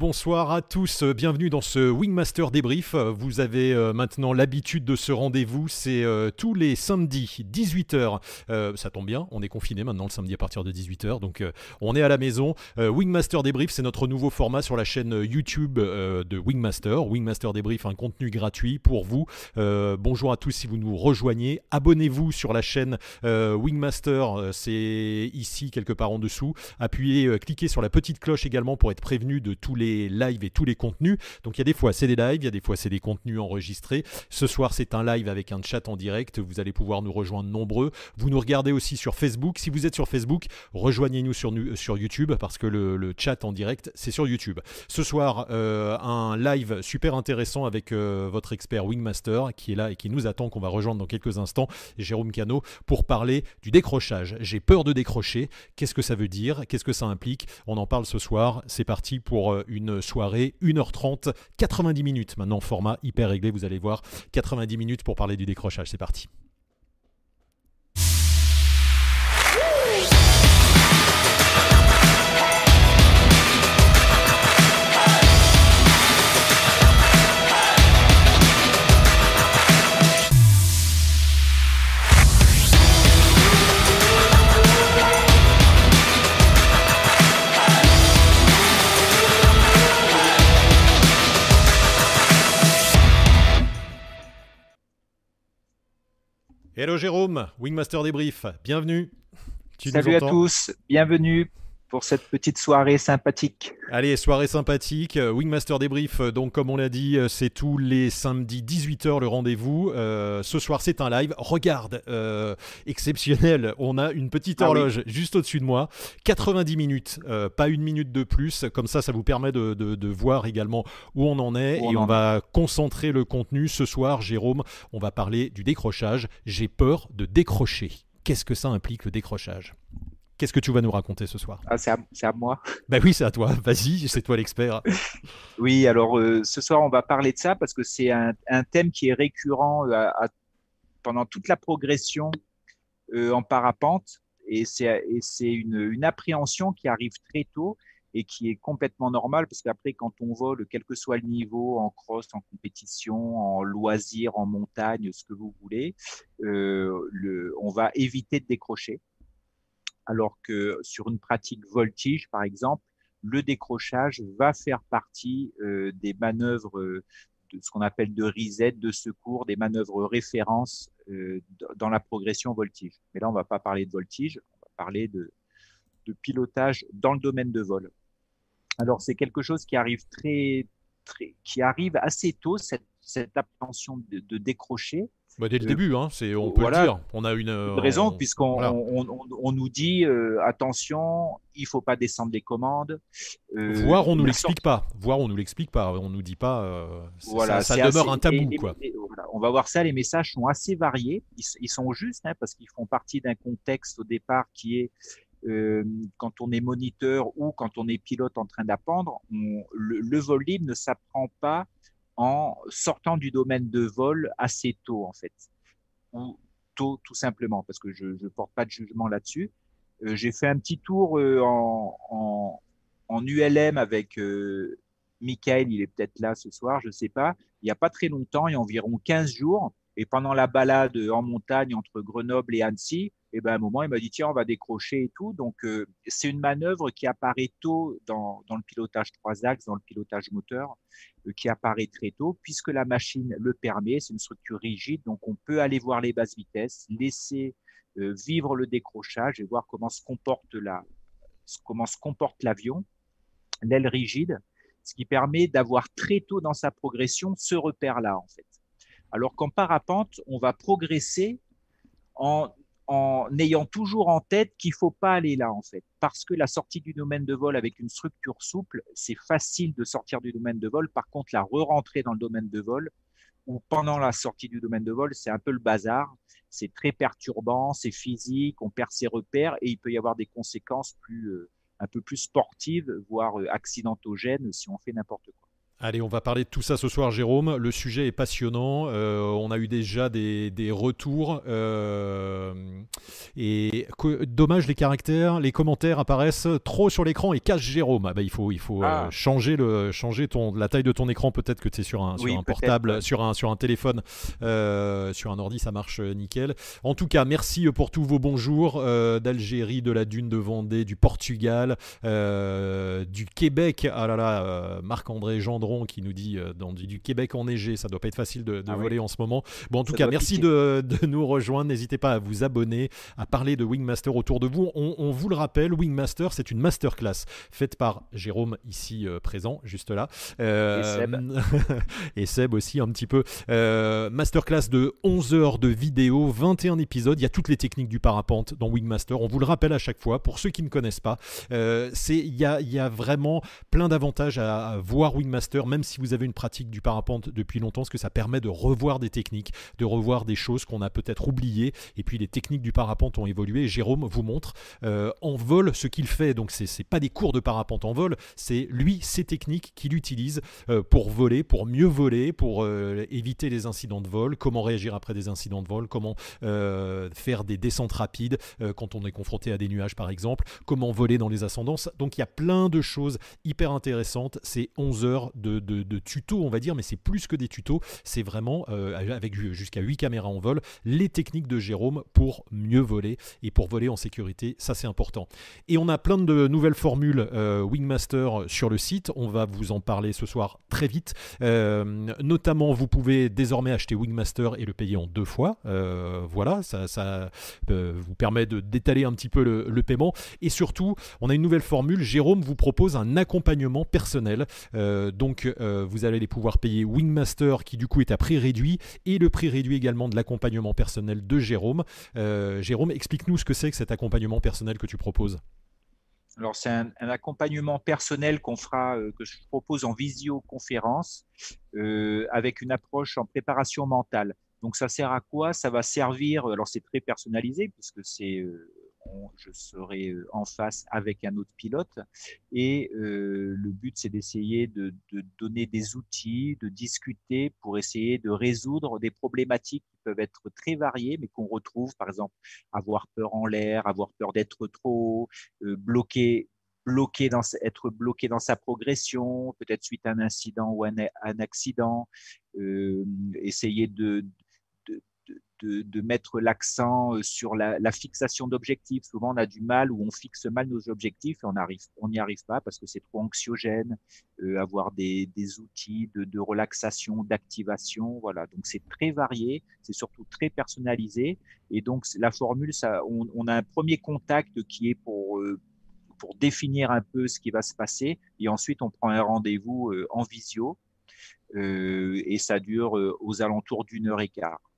bonsoir à tous, bienvenue dans ce Wingmaster débrief. Vous avez euh, maintenant l'habitude de ce rendez-vous, c'est euh, tous les samedis 18h. Euh, ça tombe bien, on est confiné maintenant le samedi à partir de 18h, donc on est à la maison. Wingmaster débrief, c'est notre nouveau format sur la chaîne YouTube de Wingmaster. Wingmaster débrief, un contenu gratuit pour vous. bonjour à tous si vous nous rejoignez. Abonnez-vous sur la chaîne Wingmaster, c'est ici quelque part en dessous. Appuyez, cliquez sur la petite cloche également pour être prévenu de tous les lives et tous les contenus. Donc il y a des fois c'est des lives, il y a des fois c'est des contenus enregistrés. Ce soir c'est un live avec un chat en direct. Vous allez pouvoir nous rejoindre nombreux. Vous nous regardez aussi sur Facebook. Si vous êtes sur Facebook, rejoignez-nous sur, sur YouTube parce que le, chat en direct c'est sur YouTube. Ce soir euh, un live super intéressant avec euh, votre expert Wingmaster qui est là et qui nous attend qu'on va rejoindre dans quelques instants, Jérôme Cano, pour parler du décrochage. J'ai peur de décrocher. Qu'est-ce que ça veut dire? Qu'est-ce que ça implique? On en parle ce soir. C'est parti pour euh, une soirée 1h30, 90 minutes. Maintenant, format hyper réglé, vous allez voir, 90 minutes pour parler du décrochage, c'est parti. Hello Jérôme, Wingmaster Débrief, bienvenue. Salut à tous, bienvenue pour cette petite soirée sympathique. Allez, soirée sympathique. Euh, Wingmaster débrief, euh, donc comme on l'a dit, euh, c'est tous les samedis 18h le rendez-vous. ce soir, c'est un live. Regarde, exceptionnel. On a une petite ah horloge juste au-dessus de moi. 90 minutes, pas une minute de plus. Comme ça, ça vous permet de, voir également où on en est. et on va concentrer le contenu. Ce soir, Jérôme, on va parler du décrochage. J'ai peur de décrocher. Qu'est-ce que ça implique le décrochage? Qu'est-ce que tu vas nous raconter ce soir ah, c'est, à, moi. Ben oui, c'est à toi. Vas-y, c'est toi l'expert. oui, alors euh, ce soir, on va parler de ça parce que c'est un, thème qui est récurrent euh, pendant toute la progression euh, en parapente et c'est, une, une, appréhension qui arrive très tôt et qui est complètement normale parce qu'après, quand on vole, quel que soit le niveau, en cross, en compétition, en loisir, en montagne, ce que vous voulez, le, on va éviter de décrocher alors que sur une pratique voltige, par exemple, le décrochage va faire partie euh, des manœuvres euh, de ce qu'on appelle de reset, de secours, des manœuvres références euh, dans la progression voltige. Mais là, on ne va pas parler de voltige, on va parler de, pilotage dans le domaine de vol. Alors, c'est quelque chose qui arrive très, qui arrive assez tôt, cette, cette appréhension de décrocher, bah, dès le début, hein, c'est, on peut le dire. On a une euh, raison, puisqu'on on, nous dit euh, attention, il faut pas descendre les commandes. Euh, Voir, on nous l'explique pas. Voir, on nous l'explique pas. On nous dit pas. voilà, ça, demeure un tabou, quoi. on va voir ça. Les messages sont assez variés. Ils, sont justes hein, parce qu'ils font partie d'un contexte au départ qui est quand on est moniteur ou quand on est pilote en train d'apprendre, le, le vol libre ne s'apprend pas en sortant du domaine de vol assez tôt, en fait. Ou tôt, tout simplement, parce que je ne porte pas de jugement là-dessus. Euh, j'ai fait un petit tour euh, en, en, ULM avec euh, Michael, il est peut-être là ce soir, je ne sais pas. Il n'y a pas très longtemps, il y a environ 15 jours. Et pendant la balade en montagne entre Grenoble et Annecy, et ben à un moment, il m'a dit tiens, on va décrocher et tout. Donc euh, c'est une manœuvre qui apparaît tôt dans, dans, le pilotage trois axes, dans le pilotage moteur, euh, qui apparaît très tôt puisque la machine le permet. C'est une structure rigide, donc on peut aller voir les basses vitesses, laisser euh, vivre le décrochage et voir comment se comporte la, comment se comporte l'avion, l'aile rigide, ce qui permet d'avoir très tôt dans sa progression ce repère-là en fait. Alors qu'en parapente, on va progresser en ayant toujours en tête qu'il faut pas aller là en fait, parce que la sortie du domaine de vol avec une structure souple, c'est facile de sortir du domaine de vol. Par contre, la re-rentrer dans le domaine de vol ou pendant la sortie du domaine de vol, c'est un peu le bazar. C'est très perturbant, c'est physique, on perd ses repères et il peut y avoir des conséquences plus euh, un peu plus sportives, voire euh, accidentogènes si on fait n'importe quoi. Allez, on va parler de tout ça ce soir, Jérôme. Le sujet est passionnant. Euh, on a eu déjà des, retours. Euh, et dommage, les caractères, les commentaires apparaissent trop sur l'écran et cachent Jérôme. Ah bah, il faut, il faut euh, ah. changer, le, changer ton, la taille de ton écran. Peut-être que tu es sur un, sur un portable, sur, un, sur un téléphone, sur un ordi, ça marche nickel. En tout cas, merci pour tous vos bonjours d'Algérie, de la Dune de Vendée, du Portugal, du Québec. Ah là là, Marc-André Gendron qui nous dit euh, dans du, Québec enneigé, ça doit pas être facile de, ah voler en ce moment. Bon, en tout cas, merci de, nous rejoindre. N'hésitez pas à vous abonner, à parler de Wingmaster autour de vous. On, vous le rappelle, Wingmaster, c'est une masterclass faite par Jérôme ici euh, présent, juste là. Euh, et, Seb. et Seb aussi un petit peu. masterclass de 11 heures de vidéo, 21 épisodes. Il y a toutes les techniques du parapente dans Wingmaster. On vous le rappelle à chaque fois. Pour ceux qui ne connaissent pas, il y a, y a, vraiment plein d'avantages à voir Wingmaster même si vous avez une pratique du parapente depuis longtemps, parce que ça permet de revoir des techniques, de revoir des choses qu'on a peut-être oubliées. Et puis les techniques du parapente ont évolué. Jérôme vous montre euh, en vol ce qu'il fait. Donc c'est n'est pas des cours de parapente en vol, c'est lui ses techniques qu'il utilise euh, pour voler, pour mieux voler, pour euh, éviter les incidents de vol, comment réagir après des incidents de vol, comment faire des descentes rapides quand on est confronté à des nuages par exemple, comment voler dans les ascendances. Donc il y a plein de choses hyper intéressantes. C'est 11 heures de de, tutos, on va dire, mais c'est plus que des tutos, c'est vraiment, euh, avec jusqu'à 8 caméras en vol, les techniques de Jérôme pour mieux voler et pour voler en sécurité, ça c'est important. Et on a plein de nouvelles formules euh, Wingmaster sur le site, on va vous en parler ce soir très vite. Euh, notamment, vous pouvez désormais acheter Wingmaster et le payer en deux fois. voilà, ça, vous permet de d'étaler un petit peu le, le, paiement. Et surtout, on a une nouvelle formule. Jérôme vous propose un accompagnement personnel. donc euh, vous allez pouvoir payer Wingmaster qui du coup est à prix réduit et le prix réduit également de l'accompagnement personnel de Jérôme. Euh, Jérôme, explique-nous ce que c'est que cet accompagnement personnel que tu proposes. Alors c'est un, accompagnement personnel qu'on fera, euh, que je propose en visioconférence avec une approche en préparation mentale. Donc ça sert à quoi? Ça va servir. Alors c'est très personnalisé puisque c'est je serai euh, en face avec un autre pilote. Et euh, le but, c'est d'essayer de, donner des outils, de discuter pour essayer de résoudre des problématiques qui peuvent être très variées, mais qu'on retrouve, par exemple, avoir peur en l'air, avoir peur d'être trop euh, bloqué être bloqué dans sa progression, peut-être suite à un incident ou un, un accident, essayer de, de, mettre l'accent euh, sur la, fixation d'objectifs. Souvent, on a du mal ou on fixe mal nos objectifs et on on n'y arrive pas parce que c'est trop anxiogène. Euh, avoir des, outils de, relaxation, d'activation, voilà. Donc c'est très varié, c'est surtout très personnalisé. Et donc la formule, ça, on, a un premier contact qui est pour euh, pour définir un peu ce qui va se passer et ensuite on prend un rendez-vous en visio et ça dure aux alentours d'une heure et quart.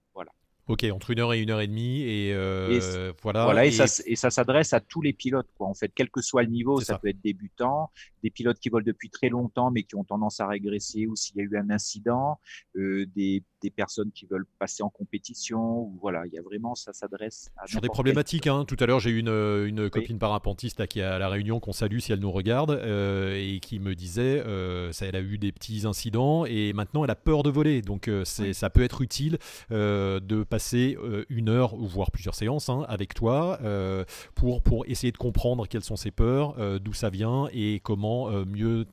Ok, entre une heure et une heure et demie, et, euh, voilà. Voilà, et, ça, et ça s'adresse à tous les pilotes, quoi. En fait, quel que soit le niveau, ça, peut être débutant, des pilotes qui volent depuis très longtemps mais qui ont tendance à régresser, ou s'il y a eu un incident, euh, des, des, personnes qui veulent passer en compétition, ou voilà, il y a vraiment, ça s'adresse à. Sur des problématiques, hein. Tout à l'heure, j'ai eu une, une copine parapentiste qui est à la Réunion qu'on salue si elle nous regarde, euh, et qui me disait, euh, ça, elle a eu des petits incidents, et maintenant elle a peur de voler, donc euh, c'est, ça peut être utile de passer euh, une heure, ou voire plusieurs séances, hein, avec toi, euh, pour, pour essayer de comprendre quelles sont ses peurs, euh, d'où ça vient, et comment mieux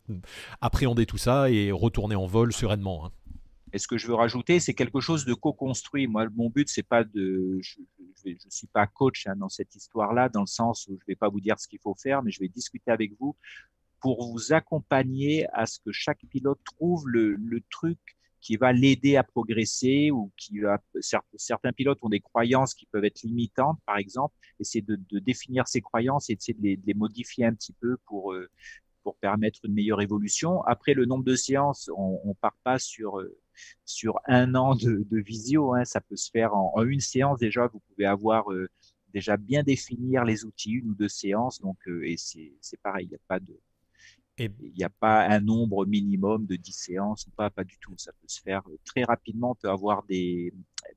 appréhender tout ça et retourner en vol sereinement. Hein. Et ce que je veux rajouter, c'est quelque chose de co-construit. Moi, mon but, c'est pas de, je, ne suis pas coach hein, dans cette histoire-là, dans le sens où je vais pas vous dire ce qu'il faut faire, mais je vais discuter avec vous pour vous accompagner à ce que chaque pilote trouve le, le truc qui va l'aider à progresser ou qui va, certains pilotes ont des croyances qui peuvent être limitantes, par exemple, essayer de, de définir ces croyances et de les, de les, modifier un petit peu pour, euh, pour permettre une meilleure évolution. Après, le nombre de séances, on, on part pas sur, euh, sur un an de, de visio, hein, ça peut se faire en, en, une séance déjà, vous pouvez avoir euh, déjà bien définir les outils, une ou deux séances, donc, et c'est pareil, il n'y a pas de, il n'y a pas un nombre minimum de 10 séances ou pas, pas du tout. Ça peut se faire euh, très rapidement, on peut avoir des,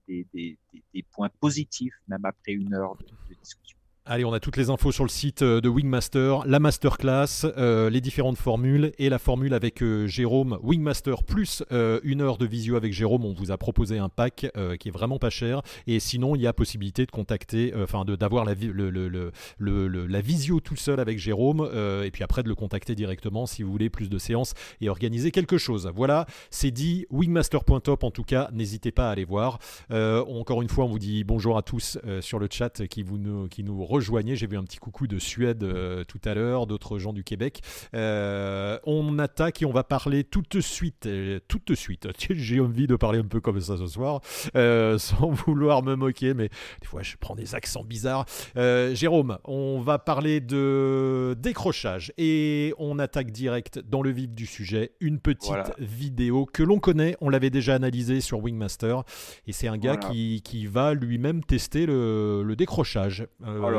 des, des, des points positifs même après une heure de, discussion. Allez, on a toutes les infos sur le site euh, de Wingmaster, la masterclass, euh, les différentes formules et la formule avec euh, Jérôme Wingmaster plus une heure de visio avec Jérôme. On vous a proposé un pack qui est vraiment pas cher. Et sinon, il y a possibilité de contacter, enfin d'avoir la, le, visio tout seul avec Jérôme et puis après de le contacter directement si vous voulez plus de séances et organiser quelque chose. Voilà, c'est dit. Wingmaster.top en tout cas, n'hésitez pas à aller voir. encore une fois, on vous dit bonjour à tous sur le chat qui, vous, qui nous rejoignez. J'ai vu un petit coucou de Suède euh, tout à l'heure, d'autres gens du Québec. Euh, on attaque et on va parler tout de suite, euh, tout de suite. J'ai envie de parler un peu comme ça ce soir, sans vouloir me moquer, mais des fois je prends des accents bizarres. Jérôme, on va parler de décrochage et on attaque direct dans le vif du sujet. Une petite vidéo que l'on connaît, on l'avait déjà analysé sur Wingmaster, et c'est un gars qui, qui, va lui-même tester le, le décrochage.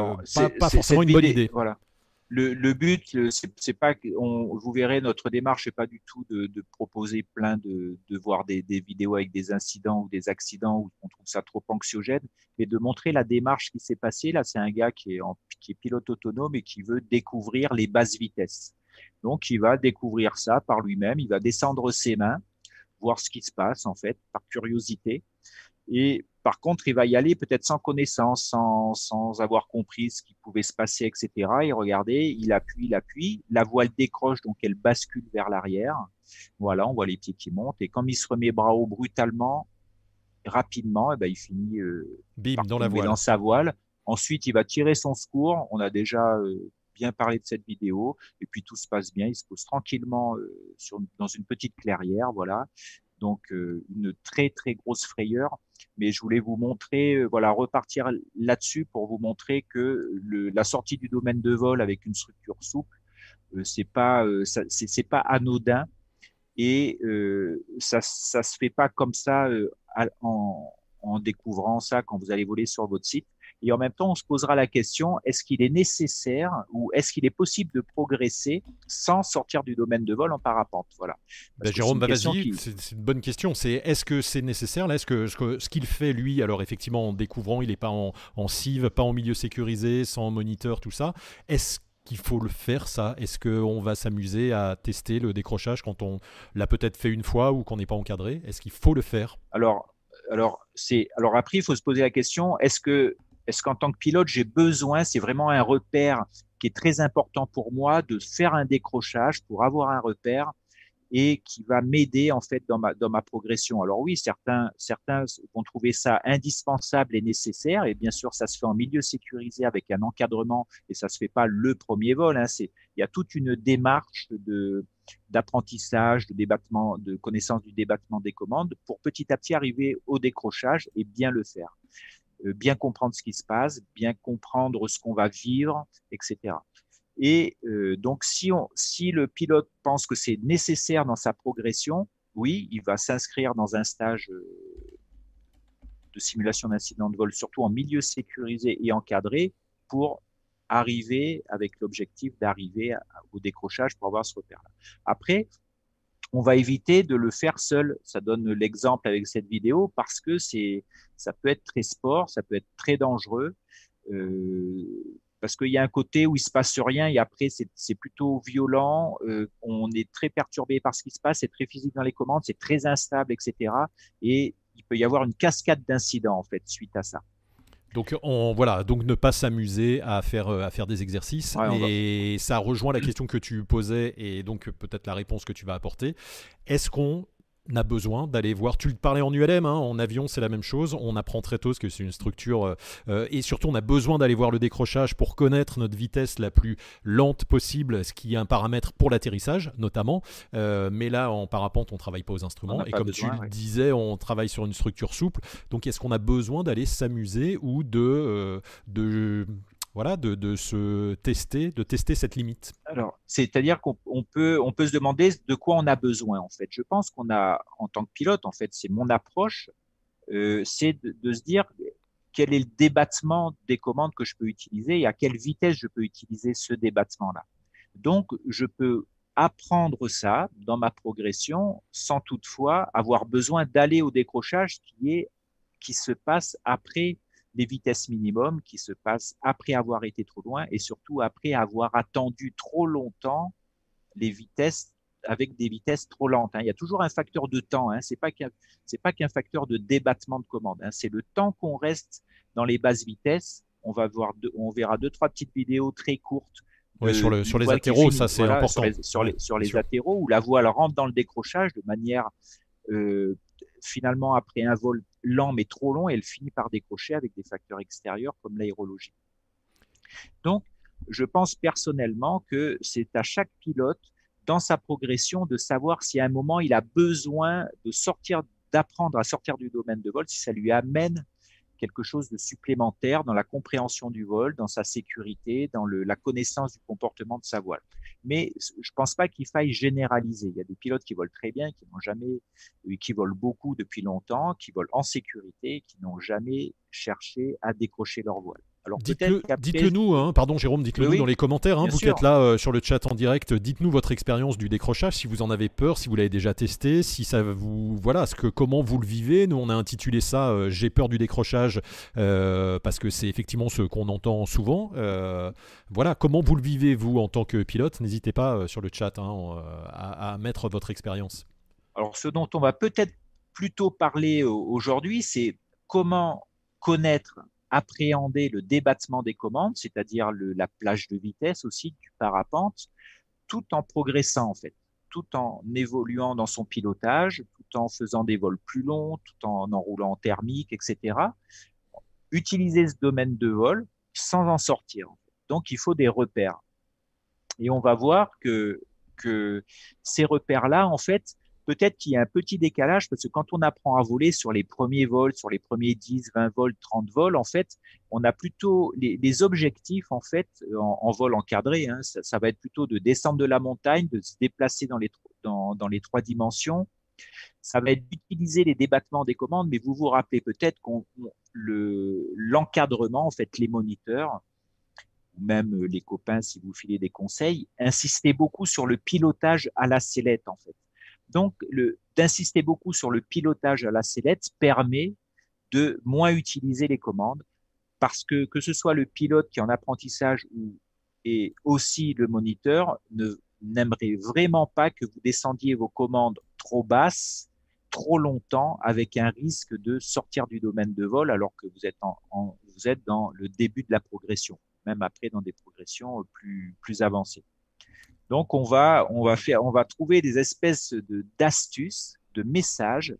Alors, pas, forcément une bonne idée. Voilà. Le, le but, c'est pas, on, vous verrez, notre démarche n'est pas du tout de, de proposer plein de, de voir des, des, vidéos avec des incidents ou des accidents où on trouve ça trop anxiogène, mais de montrer la démarche qui s'est passée. Là, c'est un gars qui est, en, qui est pilote autonome et qui veut découvrir les basses vitesses. Donc, il va découvrir ça par lui-même. Il va descendre ses mains, voir ce qui se passe en fait, par curiosité. Et par contre, il va y aller peut-être sans connaissance, sans, sans avoir compris ce qui pouvait se passer, etc. Et regardez, il appuie, il appuie, la voile décroche, donc elle bascule vers l'arrière. Voilà, on voit les pieds qui montent. Et comme il se remet bras haut brutalement, rapidement, et eh ben, il finit euh, Bim, dans, la voile. dans sa voile. Ensuite, il va tirer son secours. On a déjà euh, bien parlé de cette vidéo. Et puis tout se passe bien. Il se pose tranquillement euh, sur, dans une petite clairière. Voilà donc euh, une très très grosse frayeur. Mais je voulais vous montrer, euh, voilà, repartir là-dessus pour vous montrer que le, la sortie du domaine de vol avec une structure souple, euh, c'est pas c'est pas anodin et ça ça se fait pas comme ça en, en découvrant ça quand vous allez voler sur votre site. Et en même temps, on se posera la question, est-ce qu'il est nécessaire ou est-ce qu'il est possible de progresser sans sortir du domaine de vol en parapente? Voilà. Ben, Jérôme, bah, vas-y, c'est une bonne question. C'est est-ce que c'est nécessaire? Est-ce que, ce qu'il fait lui, alors effectivement en découvrant, il n'est pas en, en CIV, pas en milieu sécurisé, sans moniteur, tout ça. Est-ce qu'il faut le faire ça? Est-ce qu'on va s'amuser à tester le décrochage quand on l'a peut-être fait une fois ou qu'on n'est pas encadré? Est-ce qu'il faut le faire? Alors, alors, c'est alors après, il faut se poser la question est-ce que est-ce qu'en tant que pilote, j'ai besoin, c'est vraiment un repère qui est très important pour moi, de faire un décrochage pour avoir un repère et qui va m'aider en fait dans ma dans ma progression. Alors oui, certains certains vont trouver ça indispensable et nécessaire et bien sûr ça se fait en milieu sécurisé avec un encadrement et ça se fait pas le premier vol. Hein. Il y a toute une démarche d'apprentissage, de débattement, de connaissance du débattement des commandes pour petit à petit arriver au décrochage et bien le faire. Euh, bien comprendre ce qui se passe, bien comprendre ce qu'on va vivre, etc. Et euh, donc, si, on, si le pilote pense que c'est nécessaire dans sa progression, oui, il va s'inscrire dans un stage euh, de simulation d'incident de vol, surtout en milieu sécurisé et encadré, pour arriver avec l'objectif d'arriver au décrochage pour avoir ce repère-là. Après, on va éviter de le faire seul. Ça donne l'exemple avec cette vidéo parce que c'est, ça peut être très sport, ça peut être très dangereux. Euh, parce qu'il y a un côté où il se passe rien et après c'est plutôt violent. Euh, on est très perturbé par ce qui se passe, c'est très physique dans les commandes, c'est très instable, etc. Et il peut y avoir une cascade d'incidents en fait suite à ça. Donc on, voilà, donc ne pas s'amuser à faire euh, à faire des exercices et ça rejoint la question que tu posais et donc peut-être la réponse que tu vas apporter. Est-ce qu'on a besoin d'aller voir. Tu le parlais en ULM, hein, en avion, c'est la même chose. On apprend très tôt ce que c'est une structure. Euh, euh, et surtout, on a besoin d'aller voir le décrochage pour connaître notre vitesse la plus lente possible, ce qui est un paramètre pour l'atterrissage, notamment. Euh, mais là, en parapente, on travaille pas aux instruments. Et comme tu le disais, on travaille sur une structure souple. Donc, est-ce qu'on a besoin d'aller s'amuser ou de, de voilà, de, se tester, de tester cette limite. Alors, c'est-à-dire qu'on peut, on peut se demander de quoi on a besoin en fait. Je pense qu'on a, en tant que pilote, en fait, c'est mon approche, euh, c'est de, se dire quel est le débattement des commandes que je peux utiliser et à quelle vitesse je peux utiliser ce débattement-là. Donc, je peux apprendre ça dans ma progression sans toutefois avoir besoin d'aller au décrochage qui est qui se passe après les vitesses minimum qui se passent après avoir été trop loin et surtout après avoir attendu trop longtemps les vitesses avec des vitesses trop lentes. Hein. Il y a toujours un facteur de temps. Hein. C'est pas qu'un c'est pas qu'un facteur de débattement de commande. Hein. C'est le temps qu'on reste dans les basses vitesses. On va voir, on verra deux trois petites vidéos très courtes. sur, le, sur les athéros, ça c'est important. Sur les, sur les, athéros où la voile rentre dans le décrochage de manière euh, finalement après un vol lent mais trop long, elle finit par décrocher avec des facteurs extérieurs comme l'aérologie. Donc, je pense personnellement que c'est à chaque pilote dans sa progression de savoir si à un moment il a besoin de sortir, d'apprendre à sortir du domaine de vol, si ça lui amène quelque chose de supplémentaire dans la compréhension du vol, dans sa sécurité, dans la connaissance du comportement de sa voile. Mais je pense pas qu'il faille généraliser. Il y a des pilotes qui volent très bien, qui n'ont jamais, qui volent beaucoup depuis longtemps, qui volent en sécurité, qui n'ont jamais cherché à décrocher leur voile. Alors dites-le nous, hein, pardon Jérôme, dites-le nous dans les commentaires, hein, vous qui êtes là euh, sur le chat en direct, dites-nous votre expérience du décrochage, si vous en avez peur, si vous l'avez déjà testé, si ça vous, voilà, ce que comment vous le vivez. Nous on a intitulé ça euh, "J'ai peur du décrochage" euh, parce que c'est effectivement ce qu'on entend souvent. voilà, comment vous le vivez vous en tant que pilote? N'hésitez pas sur le chat hein, à, à mettre votre expérience. Alors ce dont on va peut-être plutôt parler aujourd'hui, c'est comment connaître appréhender le débattement des commandes, c'est-à-dire la plage de vitesse aussi du parapente, tout en progressant en fait, tout en évoluant dans son pilotage, tout en faisant des vols plus longs, tout en enroulant en thermique, etc. Utiliser ce domaine de vol sans en sortir. Donc il faut des repères. Et on va voir que, que ces repères-là, en fait, peut-être qu'il y a un petit décalage parce que quand on apprend à voler sur les premiers vols, sur les premiers 10, 20 vols, 30 vols, en fait, on a plutôt les, objectifs en fait en, vol encadré. Hein, ça, va être plutôt de descendre de la montagne, de se déplacer dans les trois dimensions. Ça va être d'utiliser les débattements des commandes, mais vous vous rappelez peut-être qu'on le l'encadrement, en fait, les moniteurs, même les copains, si vous filez des conseils, insistaient beaucoup sur le pilotage à la sellette, en fait. Donc, d'insister beaucoup sur le pilotage à la sellette permet de moins utiliser les commandes parce que que ce soit le pilote qui est en apprentissage ou et aussi le moniteur ne n'aimerait vraiment pas que vous descendiez vos commandes trop basses trop longtemps avec un risque de sortir du domaine de vol alors que vous êtes en, vous êtes dans le début de la progression même après dans des progressions plus plus avancées. Donc on va, on va faire, on va trouver des espèces d'astuces, de messages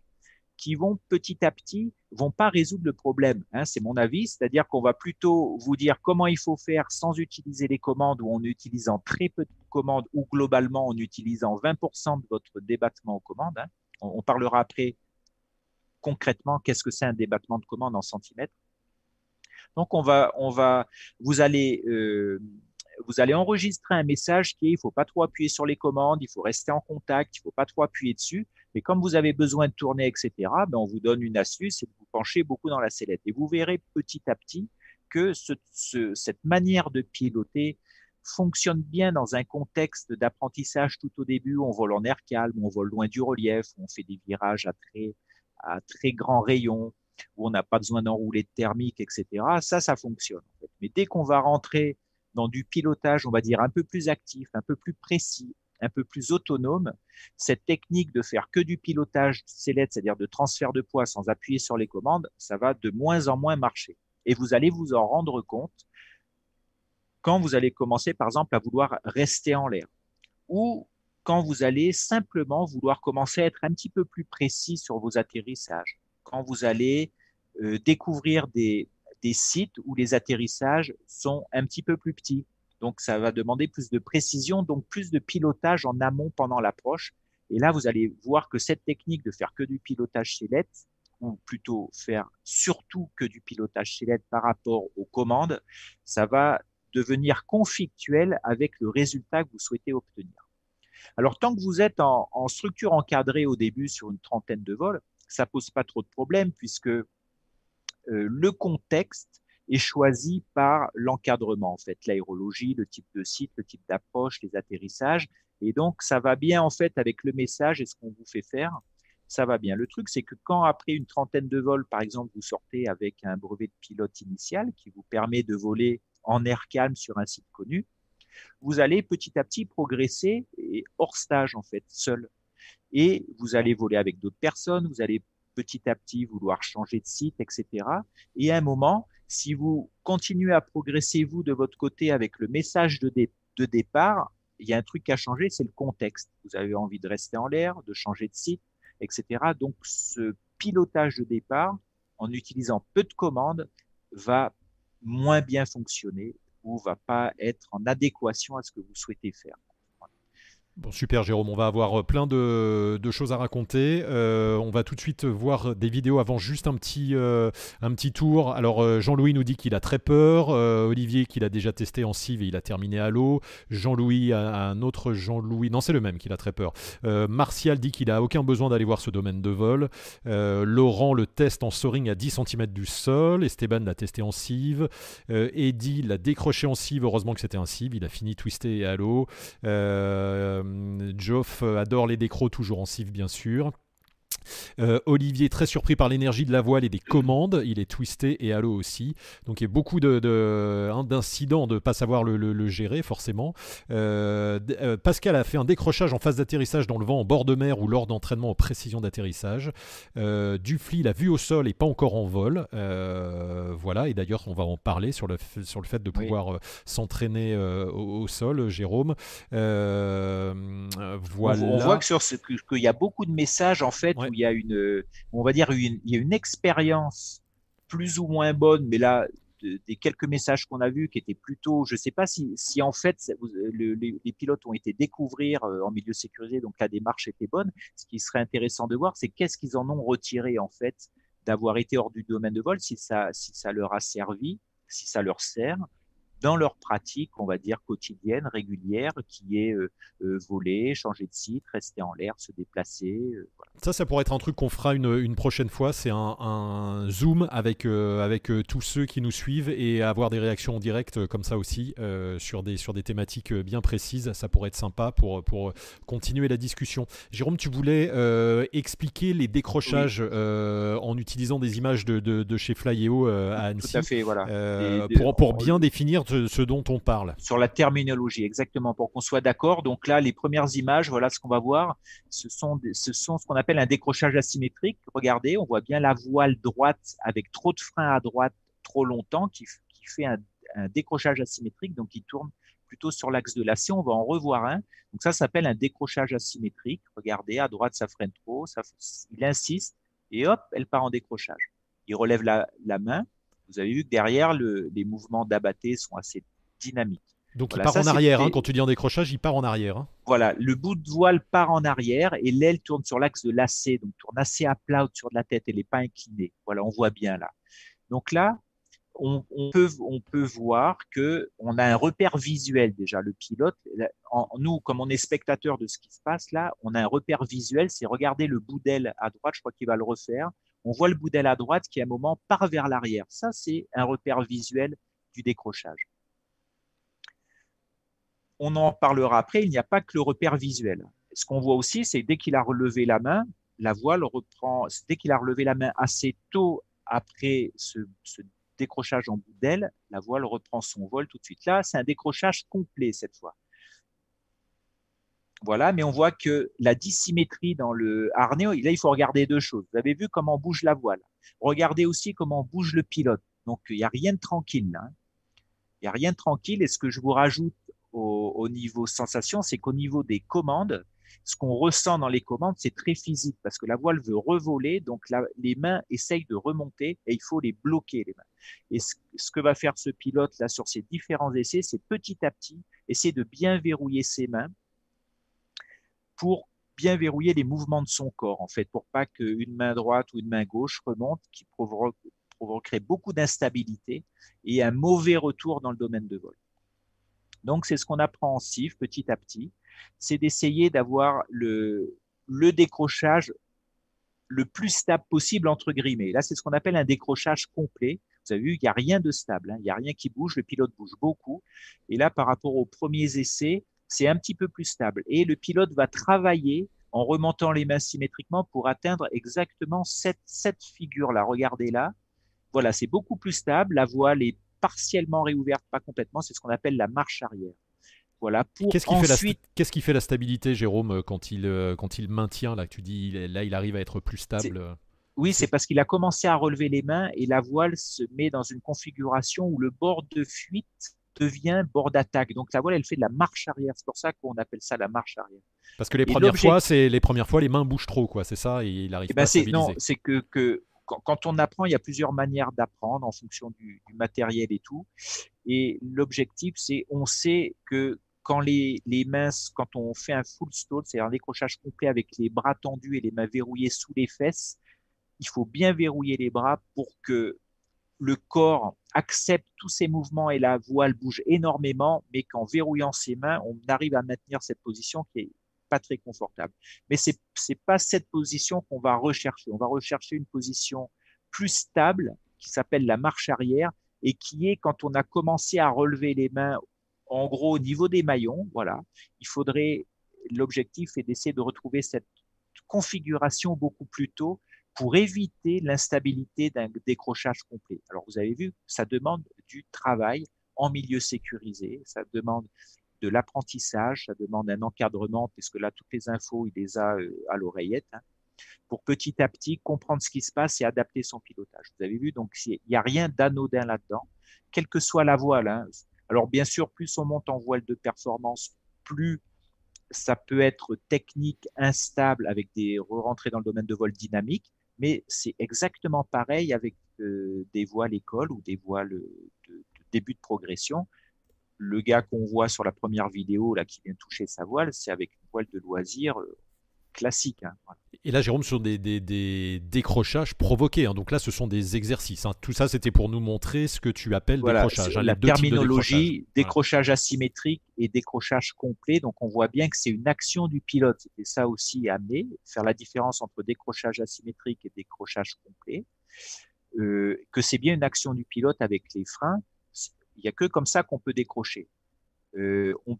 qui vont petit à petit, vont pas résoudre le problème. Hein, c'est mon avis, c'est-à-dire qu'on va plutôt vous dire comment il faut faire sans utiliser les commandes ou en utilisant très peu de commandes ou globalement en utilisant 20% de votre débattement aux commandes. Hein. On, parlera après concrètement qu'est-ce que c'est un débattement de commande en centimètres. Donc on va, on va, vous allez euh, vous allez enregistrer un message qui est il faut pas trop appuyer sur les commandes, il faut rester en contact, il faut pas trop appuyer dessus. Mais comme vous avez besoin de tourner, etc., ben on vous donne une astuce, c'est de vous pencher beaucoup dans la sellette. Et vous verrez petit à petit que ce, cette manière de piloter fonctionne bien dans un contexte d'apprentissage tout au début. On vole en air calme, on vole loin du relief, on fait des virages à très, à très grand rayon, où on n'a pas besoin d'enrouler de thermique, etc. Ça, ça fonctionne. Mais dès qu'on va rentrer dans du pilotage, on va dire, un peu plus actif, un peu plus précis, un peu plus autonome, cette technique de faire que du pilotage sellette, c'est-à-dire de transfert de poids sans appuyer sur les commandes, ça va de moins en moins marcher. Et vous allez vous en rendre compte quand vous allez commencer, par exemple, à vouloir rester en l'air ou quand vous allez simplement vouloir commencer à être un petit peu plus précis sur vos atterrissages, quand vous allez euh, découvrir des, des sites où les atterrissages sont un petit peu plus petits. Donc, ça va demander plus de précision, donc plus de pilotage en amont pendant l'approche. Et là, vous allez voir que cette technique de faire que du pilotage sellette, ou plutôt faire surtout que du pilotage sellette par rapport aux commandes, ça va devenir conflictuel avec le résultat que vous souhaitez obtenir. Alors, tant que vous êtes en, en structure encadrée au début sur une trentaine de vols, ça pose pas trop de problèmes puisque le contexte est choisi par l'encadrement, en fait, l'aérologie, le type de site, le type d'approche, les atterrissages. Et donc, ça va bien, en fait, avec le message et ce qu'on vous fait faire. ça va bien. Le truc, c'est que quand après une trentaine de vols, par exemple, vous sortez avec un brevet de pilote initial qui vous permet de voler en air calme sur un site connu, vous allez petit à petit progresser et hors stage en fait, seul. Et vous allez voler avec d'autres personnes, vous allez petit à petit vouloir changer de site, etc. Et à un moment, si vous continuez à progresser vous de votre côté avec le message de, de départ, il y a un truc a changé, c'est le contexte. Vous avez envie de rester en l'air, de changer de site, etc. Donc ce pilotage de départ, en utilisant peu de commandes, va moins bien fonctionner ou va pas être en adéquation à ce que vous souhaitez faire. Bon, super Jérôme, on va avoir euh, plein de, choses à raconter. Euh, on va tout de suite voir des vidéos avant juste un petit, euh, tour. Alors Jean-Louis nous dit qu'il a très peur, Olivier qu'il a déjà testé en cive et il a terminé à l'eau, Jean-Louis, un autre Jean-Louis, non c'est le même qu'il a très peur. Martial dit qu'il a aucun besoin d'aller voir ce domaine de vol. Laurent le teste en soaring à 10 cm du sol, Esteban l'a testé en cive, Eddy l'a décroché en cive, heureusement que c'était un cive, il a fini twisté à l'eau. Geoff adore les décros toujours en cive bien sûr. Euh, Olivier, très surpris par l'énergie de la voile et des commandes, il est twisté et à l'eau aussi. Donc il y a beaucoup hein, d'incidents de ne pas savoir le, gérer forcément. Euh, euh, Pascal a fait un décrochage en phase d'atterrissage dans le vent en bord de mer ou lors d'entraînement en précision d'atterrissage. Dufli l'a vu au sol et pas encore en vol. voilà, et d'ailleurs on va en parler sur le, sur le fait de pouvoir s'entraîner au, sol, Jérôme. voilà. On, voit que qu'il y a beaucoup de messages en fait il y a une, on va dire, une, il y a une expérience plus ou moins bonne, mais là, des quelques messages qu'on a vus qui étaient plutôt, je ne sais pas si, si en fait les, pilotes ont été découvrir euh, en milieu sécurisé, donc la démarche était bonne. Ce qui serait intéressant de voir, c'est qu'est-ce qu'ils en ont retiré en fait d'avoir été hors du domaine de vol, si ça, si ça leur a servi, si ça leur sert, dans leur pratique, on va dire quotidienne, régulière, qui est euh, euh, voler, changer de site, rester en l'air, se déplacer. Euh, ça, ça pourrait être un truc qu'on fera une, une, prochaine fois. C'est un, zoom avec, avec tous ceux qui nous suivent et avoir des réactions en direct comme ça aussi sur, des, sur des thématiques bien précises. Ça pourrait être sympa pour, pour continuer la discussion. Jérôme, tu voulais expliquer les décrochages en utilisant des images de, de, chez Flyeo à Annecy. Tout à fait, voilà. pour, pour bien définir ce, dont on parle. Sur la terminologie, exactement, pour qu'on soit d'accord. Donc là, les premières images, voilà ce qu'on va voir. Ce sont, ce qu'on appelle un décrochage asymétrique. Regardez, on voit bien la voile droite avec trop de frein à droite trop longtemps qui, fait un, décrochage asymétrique, donc qui tourne plutôt sur l'axe de l'acier. On va en revoir un. Donc ça s'appelle un décrochage asymétrique. Regardez, à droite, ça freine trop, ça, il insiste et hop, elle part en décrochage. Il relève la main, vous avez vu que derrière, les mouvements d'abatté sont assez dynamiques. Donc il part en arrière, hein, quand tu dis en décrochage, il part en arrière. Hein. Voilà, le bout de voile part en arrière et l'aile tourne sur l'axe de lacet, donc tourne assez à plat au-dessus de la tête, elle n'est pas inclinée. Voilà, on voit bien là. Donc là, on, peut, on peut voir que on a un repère visuel déjà. Le pilote, nous, comme on est spectateur de ce qui se passe là, on a un repère visuel, c'est regarder le bout d'aile à droite, je crois qu'il va le refaire on voit le bout d'aile à droite qui, à un moment, part vers l'arrière. Ça, c'est un repère visuel du décrochage. On en parlera après, il n'y a pas que le repère visuel. Ce qu'on voit aussi, c'est dès qu'il a relevé la main, la voile reprend, dès qu'il a relevé la main assez tôt après ce, décrochage en bout d'aile, la voile reprend son vol tout de suite. Là, c'est un décrochage complet cette fois. Voilà, mais on voit que la dissymétrie dans le harnais, là, il faut regarder deux choses. Vous avez vu comment bouge la voile. Regardez aussi comment bouge le pilote. Donc, il n'y a rien de tranquille là. Hein. Il n'y a rien de tranquille. Et ce que je vous rajoute au, niveau sensation, c'est qu'au niveau des commandes, ce qu'on ressent dans les commandes, c'est très physique parce que la voile veut revoler, donc les mains essayent de remonter et il faut les bloquer les mains. Et ce, ce que va faire ce pilote là sur ces différents essais, c'est petit à petit essayer de bien verrouiller ses mains pour bien verrouiller les mouvements de son corps, en fait, pour pas qu'une main droite ou une main gauche remonte, qui provoquerait beaucoup d'instabilité et un mauvais retour dans le domaine de vol. Donc, c'est ce qu'on apprend en CIF petit à petit, c'est d'essayer d'avoir le, le décrochage le plus stable possible, entre guillemets. Là, c'est ce qu'on appelle un décrochage complet. Vous avez vu, il n'y a rien de stable, hein. il n'y a rien qui bouge, le pilote bouge beaucoup. Et là, par rapport aux premiers essais, c'est un petit peu plus stable. Et le pilote va travailler en remontant les mains symétriquement pour atteindre exactement cette, cette figure-là. Regardez là. Voilà, c'est beaucoup plus stable. La voile est partiellement réouverte, pas complètement. C'est ce qu'on appelle la marche arrière. Voilà. Qu'est-ce qui, fait la, qui fait la stabilité, Jérôme, quand il, euh, quand il maintient là Tu dis là, il arrive à être plus stable. Oui, c'est parce qu'il a commencé à relever les mains et la voile se met dans une configuration où le bord de fuite devient bord d'attaque. Donc la voile, elle fait de la marche arrière. C'est pour ça qu'on appelle ça la marche arrière. Parce que les premières fois, c'est les premières fois, les mains bougent trop, quoi. C'est ça, et il arrive eh pas ben, à stabiliser. Non, c'est que, que quand, on apprend, il y a plusieurs manières d'apprendre en fonction du, du, matériel et tout. Et l'objectif, c'est, on sait que quand les, les mains, quand on fait un full stall, c'est-à-dire un décrochage complet avec les bras tendus et les mains verrouillées sous les fesses, il faut bien verrouiller les bras pour que le corps accepte tous ces mouvements et la voile bouge énormément, mais qu'en verrouillant ses mains, on arrive à maintenir cette position qui est pas très confortable. Mais c'est c'est pas cette position qu'on va rechercher. On va rechercher une position plus stable qui s'appelle la marche arrière et qui est quand on a commencé à relever les mains en gros au niveau des maillons, voilà. Il faudrait l'objectif est d'essayer de retrouver cette configuration beaucoup plus tôt pour éviter l'instabilité d'un décrochage complet. Alors vous avez vu, ça demande du travail en milieu sécurisé, ça demande de l'apprentissage, ça demande un encadrement, puisque là, toutes les infos, il les a euh, à l'oreillette, hein, pour petit à petit comprendre ce qui se passe et adapter son pilotage. Vous avez vu, donc il n'y a rien d'anodin là-dedans, quelle que soit la voile. Hein. Alors bien sûr, plus on monte en voile de performance, plus ça peut être technique, instable, avec des rentrées dans le domaine de vol dynamique, mais c'est exactement pareil avec euh, des voiles école ou des voiles de, de, début de progression. Le gars qu'on voit sur la première vidéo là qui vient toucher sa voile, c'est avec une voile de loisir euh, classique. Hein, et là, Jérôme, sur des, des, décrochages provoqués. Hein. Donc là, ce sont des exercices. Hein. Tout ça, c'était pour nous montrer ce que tu appelles décrochage. la terminologie, décrochage. asymétrique et décrochage complet. Donc on voit bien que c'est une action du pilote. C'était ça aussi amener, faire la différence entre décrochage asymétrique et décrochage complet. Euh, que c'est bien une action du pilote avec les freins. Il n'y a que comme ça qu'on peut décrocher. Euh, on,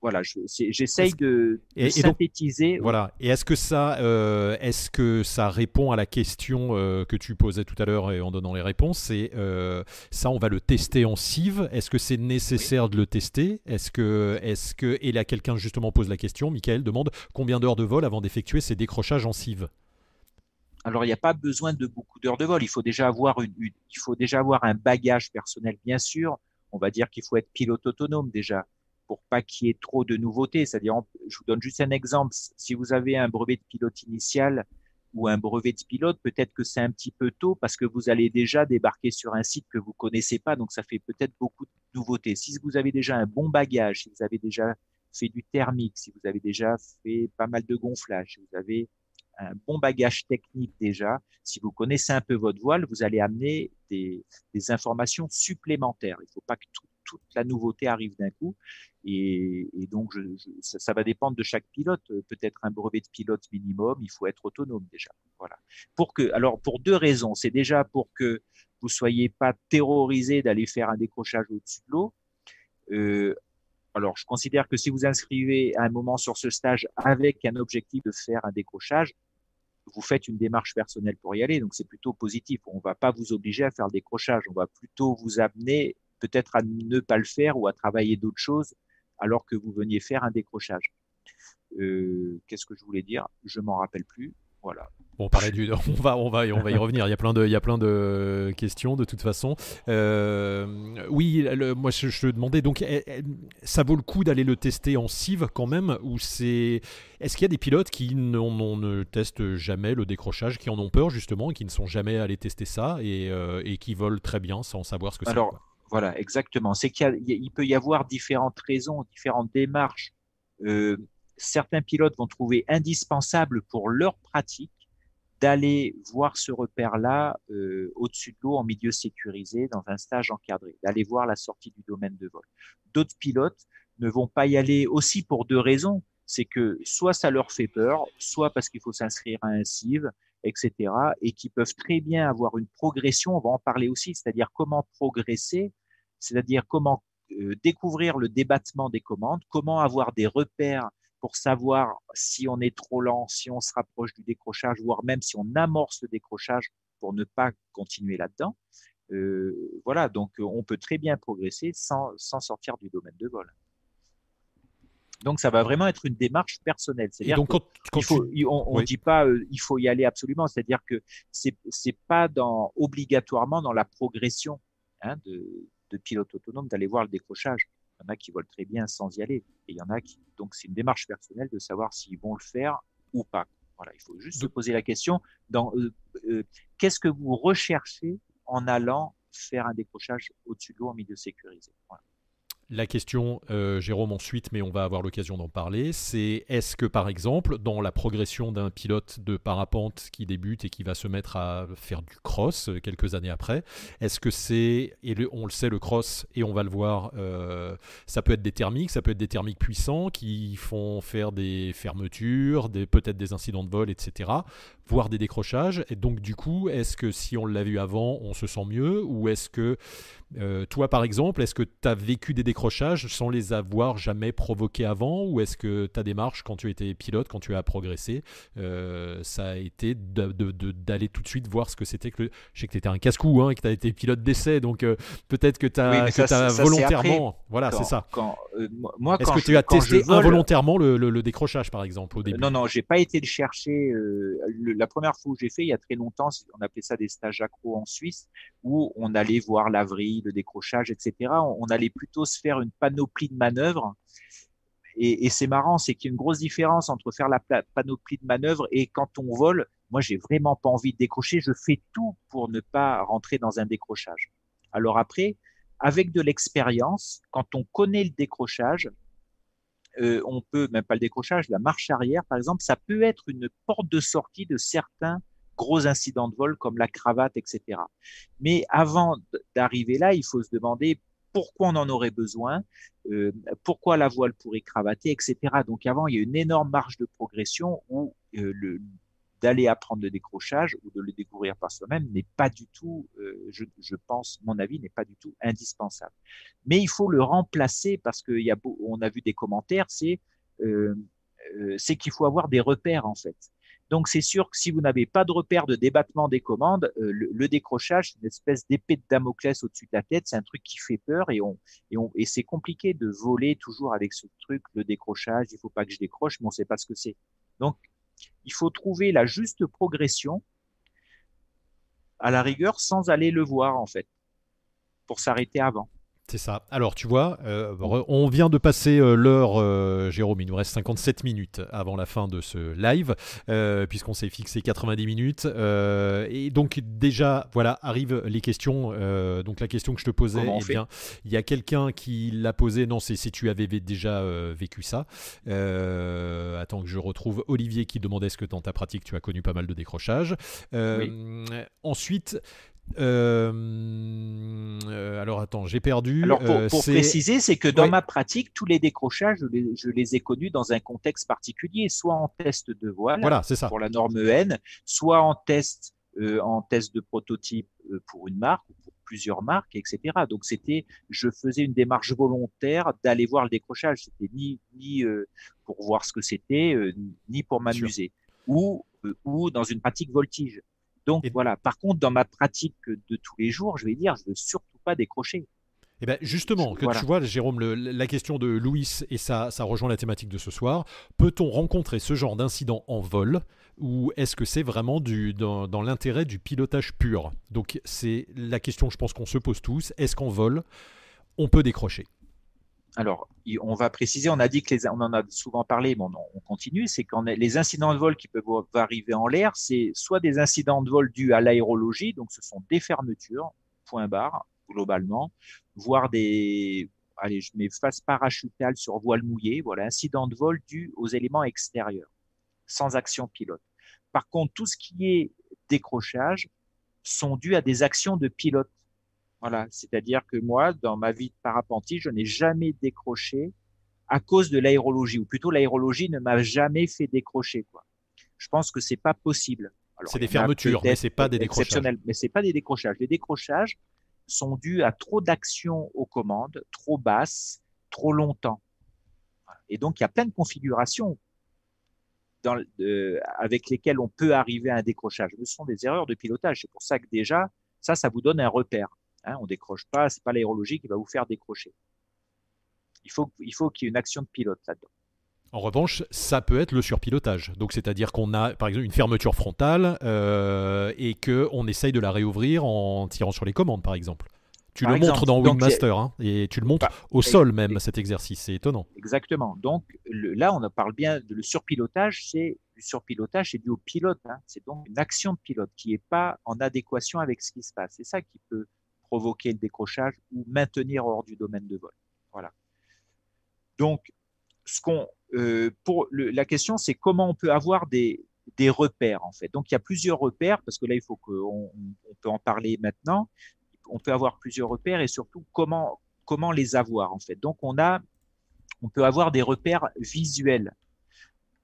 voilà, j'essaye de, synthétiser. voilà. Et est-ce que ça, euh, est-ce que ça répond à la question euh, que tu posais tout à l'heure et en donnant les réponses C'est euh, ça, on va le tester en cive. Est-ce que c'est nécessaire de le tester? Est-ce que, est-ce que, et là, quelqu'un justement pose la question. Michael demande combien d'heures de vol avant d'effectuer ces décrochages en cive alors, il n'y a pas besoin de beaucoup d'heures de vol. Il faut déjà avoir une, il faut déjà avoir un bagage personnel, bien sûr. On va dire qu'il faut être pilote autonome déjà pour pas qu'il y ait trop de nouveautés. C'est-à-dire, je vous donne juste un exemple. Si vous avez un brevet de pilote initial ou un brevet de pilote, peut-être que c'est un petit peu tôt parce que vous allez déjà débarquer sur un site que vous connaissez pas, donc ça fait peut-être beaucoup de nouveautés. Si vous avez déjà un bon bagage, si vous avez déjà fait du thermique, si vous avez déjà fait pas mal de gonflage, si vous avez un bon bagage technique déjà, si vous connaissez un peu votre voile, vous allez amener des, des informations supplémentaires. Il ne faut pas que tout toute la nouveauté arrive d'un coup. Et, donc, je, ça, va dépendre de chaque pilote. Peut-être un brevet de pilote minimum, il faut être autonome déjà. Voilà. Pour que, alors, pour deux raisons. C'est déjà pour que vous soyez pas terrorisé d'aller faire un décrochage au-dessus de l'eau. Euh, alors, je considère que si vous inscrivez à un moment sur ce stage avec un objectif de faire un décrochage, vous faites une démarche personnelle pour y aller, donc c'est plutôt positif. On ne va pas vous obliger à faire le décrochage, on va plutôt vous amener peut-être à ne pas le faire ou à travailler d'autres choses alors que vous veniez faire un décrochage. Euh, Qu'est-ce que je voulais dire? Je m'en rappelle plus. Voilà. On, parlait du, on, va, on, va, on va y revenir. Il y, a plein de, il y a plein de questions de toute façon. Euh, oui, moi je, te demandais, donc eh, eh, ça vaut le coup d'aller le tester en cive quand même ou c'est... Est-ce qu'il y a des pilotes qui ne testent jamais le décrochage, qui en ont peur justement, qui ne sont jamais allés tester ça et, euh, et qui volent très bien sans savoir ce que c'est voilà, exactement. C'est qu'il peut y avoir différentes raisons, différentes démarches. Euh, certains pilotes vont trouver indispensable pour leur pratique d'aller voir ce repère-là euh, au-dessus de l'eau en milieu sécurisé dans un stage encadré, d'aller voir la sortie du domaine de vol. D'autres pilotes ne vont pas y aller aussi pour deux raisons. C'est que soit ça leur fait peur, soit parce qu'il faut s'inscrire à un CIV, etc. Et qui peuvent très bien avoir une progression. On va en parler aussi, c'est-à-dire comment progresser, c'est-à-dire comment euh, découvrir le débattement des commandes, comment avoir des repères pour savoir si on est trop lent, si on se rapproche du décrochage, voire même si on amorce le décrochage pour ne pas continuer là-dedans. Euh, voilà, donc on peut très bien progresser sans, sans sortir du domaine de vol. Donc ça va vraiment être une démarche personnelle. C'est-à-dire donc quand, on, ne dit pas euh, il faut y aller absolument. C'est-à-dire que c'est c'est pas dans obligatoirement dans la progression hein, de, de pilote autonome d'aller voir le décrochage. Il y en a qui volent très bien sans y aller, et il y en a qui donc c'est une démarche personnelle de savoir s'ils vont le faire ou pas. Voilà, il faut juste se poser la question dans euh, euh, qu'est-ce que vous recherchez en allant faire un décrochage au-dessus de l'eau en milieu sécurisé? Voilà. La question, euh, Jérôme, ensuite, mais on va avoir l'occasion d'en parler, c'est est-ce que, par exemple, dans la progression d'un pilote de parapente qui débute et qui va se mettre à faire du cross euh, quelques années après, est-ce que c'est, et on le sait, le cross, et on va le voir, euh, ça peut être des thermiques, ça peut être des thermiques puissants qui font faire des fermetures, peut-être des incidents de vol, etc., voire des décrochages. Et donc, du coup, est-ce que si on l'a vu avant, on se sent mieux, ou est-ce que euh, toi, par exemple, est-ce que tu as vécu des décrochages sans les avoir jamais provoqués avant Ou est-ce que ta démarche, quand tu étais pilote, quand tu as progressé, euh, ça a été d'aller tout de suite voir ce que c'était que Je sais que tu étais un casse-cou hein, et que tu as été pilote d'essai, donc euh, peut-être que tu as, volontairement. voilà, c'est ça. moi, est-ce que tu as testé involontairement le, décrochage, par exemple, au début? Non, non, j'ai pas été le chercher. La première fois où j'ai fait, il y a très longtemps, on appelait ça des stages accro en Suisse, où on allait voir l'avril de décrochage, etc. On, allait plutôt se faire une panoplie de manœuvres. Et, c'est marrant, c'est qu'il y a une grosse différence entre faire la panoplie de manœuvres et quand on vole. Moi, j'ai vraiment pas envie de décrocher. Je fais tout pour ne pas rentrer dans un décrochage. Alors après, avec de l'expérience, quand on connaît le décrochage, euh, on peut, même pas le décrochage, la marche arrière, par exemple, ça peut être une porte de sortie de certains gros incidents de vol comme la cravate, etc. Mais avant d'arriver là, il faut se demander pourquoi on en aurait besoin, euh, pourquoi la voile pourrait cravater, etc. Donc avant, il y a une énorme marge de progression où euh, le, d'aller apprendre le décrochage ou de le découvrir par soi-même n'est pas du tout, euh, je, je, pense, mon avis n'est pas du tout indispensable. Mais il faut le remplacer parce qu'il y a, on a vu des commentaires, c'est euh, euh, c'est qu'il faut avoir des repères en fait. Donc c'est sûr que si vous n'avez pas de repère de débattement des commandes, euh, le, décrochage, c'est une espèce d'épée de Damoclès au-dessus de la tête, c'est un truc qui fait peur et on et on et c'est compliqué de voler toujours avec ce truc, le décrochage, il faut pas que je décroche, mais on sait pas ce que c'est. Donc il faut trouver la juste progression à la rigueur sans aller le voir en fait, pour s'arrêter avant. C'est ça. Alors, tu vois, euh, on vient de passer euh, l'heure, euh, Jérôme, il nous reste 57 minutes avant la fin de ce live, puisqu'on s'est fixé 90 minutes. et donc, déjà, voilà, arrivent les questions. donc, la question que je te posais, eh bien, il y a quelqu'un qui l'a posée. Non, c'est si tu avais déjà vécu ça. attends que je retrouve Olivier qui demandait ce que dans ta pratique, tu as connu pas mal de décrochages. Ensuite, euh, euh, alors attends, j'ai perdu. Alors pour, euh, préciser, c'est que dans ma pratique, tous les décrochages, je les, ai connus dans un contexte particulier, soit en test de voile voilà, ça. pour la norme N, soit en test en test de prototype pour une marque ou pour plusieurs marques, etc. Donc c'était, je faisais une démarche volontaire d'aller voir le décrochage. C'était ni ni pour voir ce que c'était, ni pour m'amuser, ou ou dans une pratique voltige. Donc voilà. Par contre, dans ma pratique de tous les jours, je vais dire, je veux surtout pas décrocher. Et eh ben justement, que tu vois, Jérôme, la question de Louis, et ça, ça rejoint la thématique de ce soir, peut-on rencontrer ce genre d'incident en vol ou est-ce que c'est vraiment du, dans, dans l'intérêt du pilotage pur? Donc c'est la question, je pense qu'on se pose tous, est-ce qu'en vol, on peut décrocher? Alors, on va préciser, on a dit que on en a souvent parlé, mais on, continue, c'est quand les incidents de vol qui peuvent arriver en l'air, c'est soit des incidents de vol dus à l'aérologie, donc ce sont des fermetures, point barre, globalement, voire des, allez, je mets face parachutale sur voile mouillée, voilà, incident de vol dû aux éléments extérieurs, sans action pilote. Par contre, tout ce qui est décrochage sont dus à des actions de pilote voilà, c'est-à-dire que moi, dans ma vie de parapentiste, je n'ai jamais décroché à cause de l'aérologie, ou plutôt l'aérologie ne m'a jamais fait décrocher. Quoi. Je pense que c'est pas possible. C'est des fermetures, mais c'est pas des décrochages. Mais c'est pas des décrochages. Les décrochages sont dus à trop d'actions aux commandes, trop basses, trop longtemps. Et donc, il y a plein de configurations dans, avec lesquelles on peut arriver à un décrochage. Ce sont des erreurs de pilotage. C'est pour ça que déjà, ça, ça vous donne un repère. Hein, on décroche pas, c'est pas l'aérologie qui va vous faire décrocher. Il faut, il faut qu'il y ait une action de pilote là-dedans. En revanche, ça peut être le surpilotage. Donc, c'est-à-dire qu'on a, par exemple, une fermeture frontale euh, et que on essaye de la réouvrir en tirant sur les commandes, par exemple. Tu le montres dans Wingmaster hein, et tu le montres bah, au sol même, cet exercice. C'est étonnant. Exactement. Donc là, on parle bien de le surpilotage. C'est du surpilotage, c'est dû au pilote. Hein. C'est donc une action de pilote qui n'est pas en adéquation avec ce qui se passe. C'est ça qui peut provoquer le décrochage ou maintenir hors du domaine de vol. Voilà. Donc, ce qu'on, euh, pour la question, c'est comment on peut avoir des, des repères en fait. Donc il y a plusieurs repères parce que là il faut qu'on on peut en parler maintenant on peut avoir plusieurs repères et surtout comment, comment les avoir en fait. Donc on a, on peut avoir des repères visuels.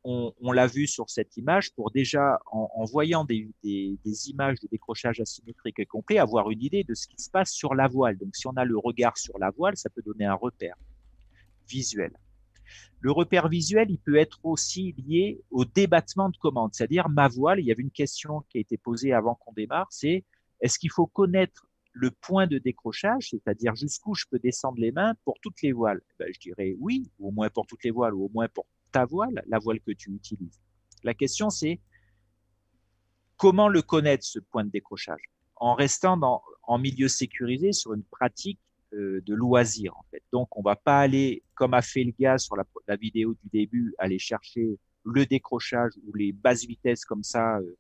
On, l'a vu sur cette image pour déjà en, voyant des, images de décrochage asymétrique et complet avoir une idée de ce qui se passe sur la voile. Donc si on a le regard sur la voile, ça peut donner un repère visuel. Le repère visuel, il peut être aussi lié au débattement de commande, c'est-à-dire ma voile. Il y avait une question qui a été posée avant qu'on démarre, c'est est-ce qu'il faut connaître le point de décrochage, c'est-à-dire jusqu'où je peux descendre les mains pour toutes les voiles? Eh ben, Je dirais oui, ou au moins pour toutes les voiles, ou au moins pour ta voile, la voile que tu utilises. La question, c'est comment le connaître, ce point de décrochage, en restant dans, en milieu sécurisé sur une pratique euh, de loisir, en fait. Donc, on va pas aller, comme a fait le gars sur la, vidéo du début, aller chercher le décrochage ou les basses vitesses comme ça euh,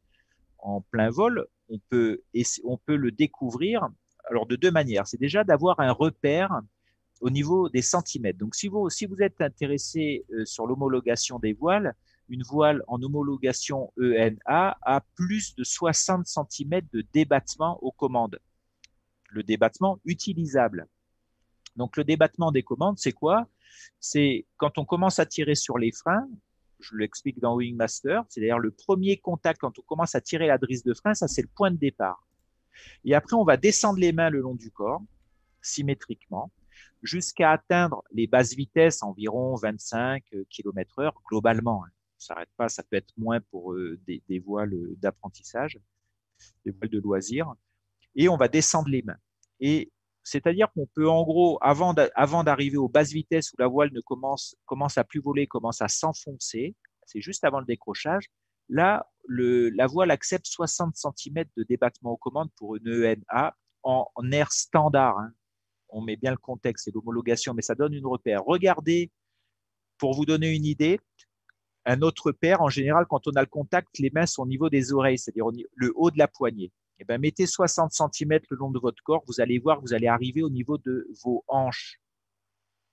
en plein vol. On peut, on peut le découvrir alors de deux manières. C'est déjà d'avoir un repère au niveau des centimètres. Donc si vous, êtes intéressé euh, sur l'homologation des voiles, une voile en homologation ENA a plus de 60 cm de débattement aux commandes. Le débattement utilisable. Donc le débattement des commandes, c'est quoi? C'est quand on commence à tirer sur les freins, je l'explique dans Wingmaster, c'est d'ailleurs le premier contact quand on commence à tirer la drisse de frein, ça c'est le point de départ. Et après, on va descendre les mains le long du corps, symétriquement, jusqu'à atteindre les basses vitesses, environ 25 km heure globalement. Hein. Ça s'arrête pas, ça peut être moins pour euh, des, voiles d'apprentissage, des voiles de loisirs. Et on va descendre les mains. Et c'est-à-dire qu'on peut, en gros, avant d'arriver aux basses vitesses où la voile ne commence, à plus voler, commence à s'enfoncer, c'est juste avant le décrochage, Là, la voile accepte 60 cm de débattement aux commandes pour une ENA en, air standard. Hein. On met bien le contexte et l'homologation, mais ça donne une repère. Regardez, pour vous donner une idée, un autre repère, en général, quand on a le contact, les mains sont au niveau des oreilles, c'est-à-dire le haut de la poignée. Eh ben, mettez 60 cm le long de votre corps, vous allez voir, vous allez arriver au niveau de vos hanches,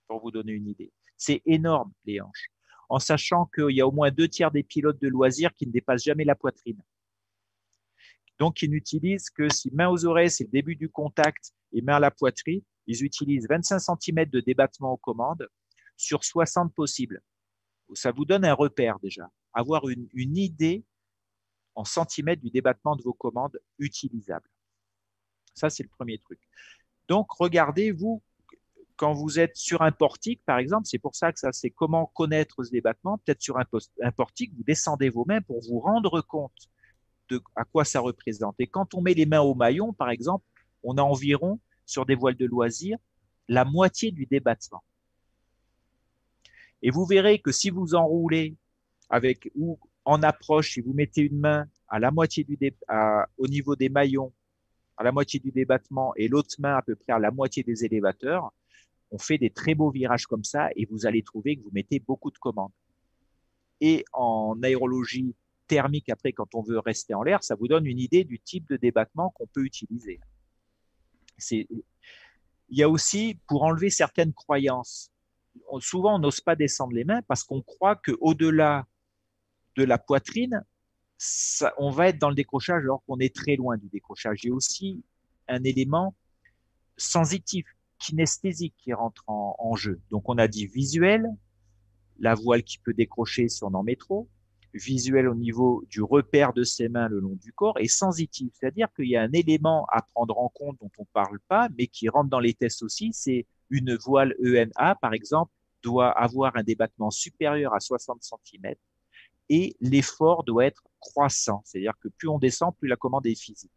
pour vous donner une idée. C'est énorme, les hanches en sachant qu'il y a au moins deux tiers des pilotes de loisirs qui ne dépassent jamais la poitrine. Donc, ils n'utilisent que si main aux oreilles, c'est le début du contact, et main à la poitrine, ils utilisent 25 cm de débattement aux commandes sur 60 possibles. Ça vous donne un repère déjà, avoir une, idée en centimètres du débattement de vos commandes utilisables. Ça, c'est le premier truc. Donc, regardez, vous, quand vous êtes sur un portique, par exemple, c'est pour ça que ça, c'est comment connaître ce débattement. Peut-être sur un, portique, vous descendez vos mains pour vous rendre compte de à quoi ça représente. Et quand on met les mains au maillon, par exemple, on a environ, sur des voiles de loisirs, la moitié du débattement. Et vous verrez que si vous enroulez avec ou en approche, si vous mettez une main au niveau des maillons, à la moitié du débattement et l'autre main à peu près à la moitié des élévateurs, on fait des très beaux virages comme ça et vous allez trouver que vous mettez beaucoup de commandes. Et en aérologie thermique, après, quand on veut rester en l'air, ça vous donne une idée du type de débattement qu'on peut utiliser. Il y a aussi, pour enlever certaines croyances, souvent on n'ose pas descendre les mains parce qu'on croit qu'au-delà de la poitrine, on va être dans le décrochage alors qu'on est très loin du décrochage. Il y a aussi un élément sensitif kinesthésique qui rentre en, jeu. Donc on a dit visuel, la voile qui peut décrocher si on en met visuel au niveau du repère de ses mains le long du corps et sensitif, c'est-à-dire qu'il y a un élément à prendre en compte dont on ne parle pas, mais qui rentre dans les tests aussi, c'est une voile ENA, par exemple, doit avoir un débattement supérieur à 60 cm et l'effort doit être croissant, c'est-à-dire que plus on descend, plus la commande est physique.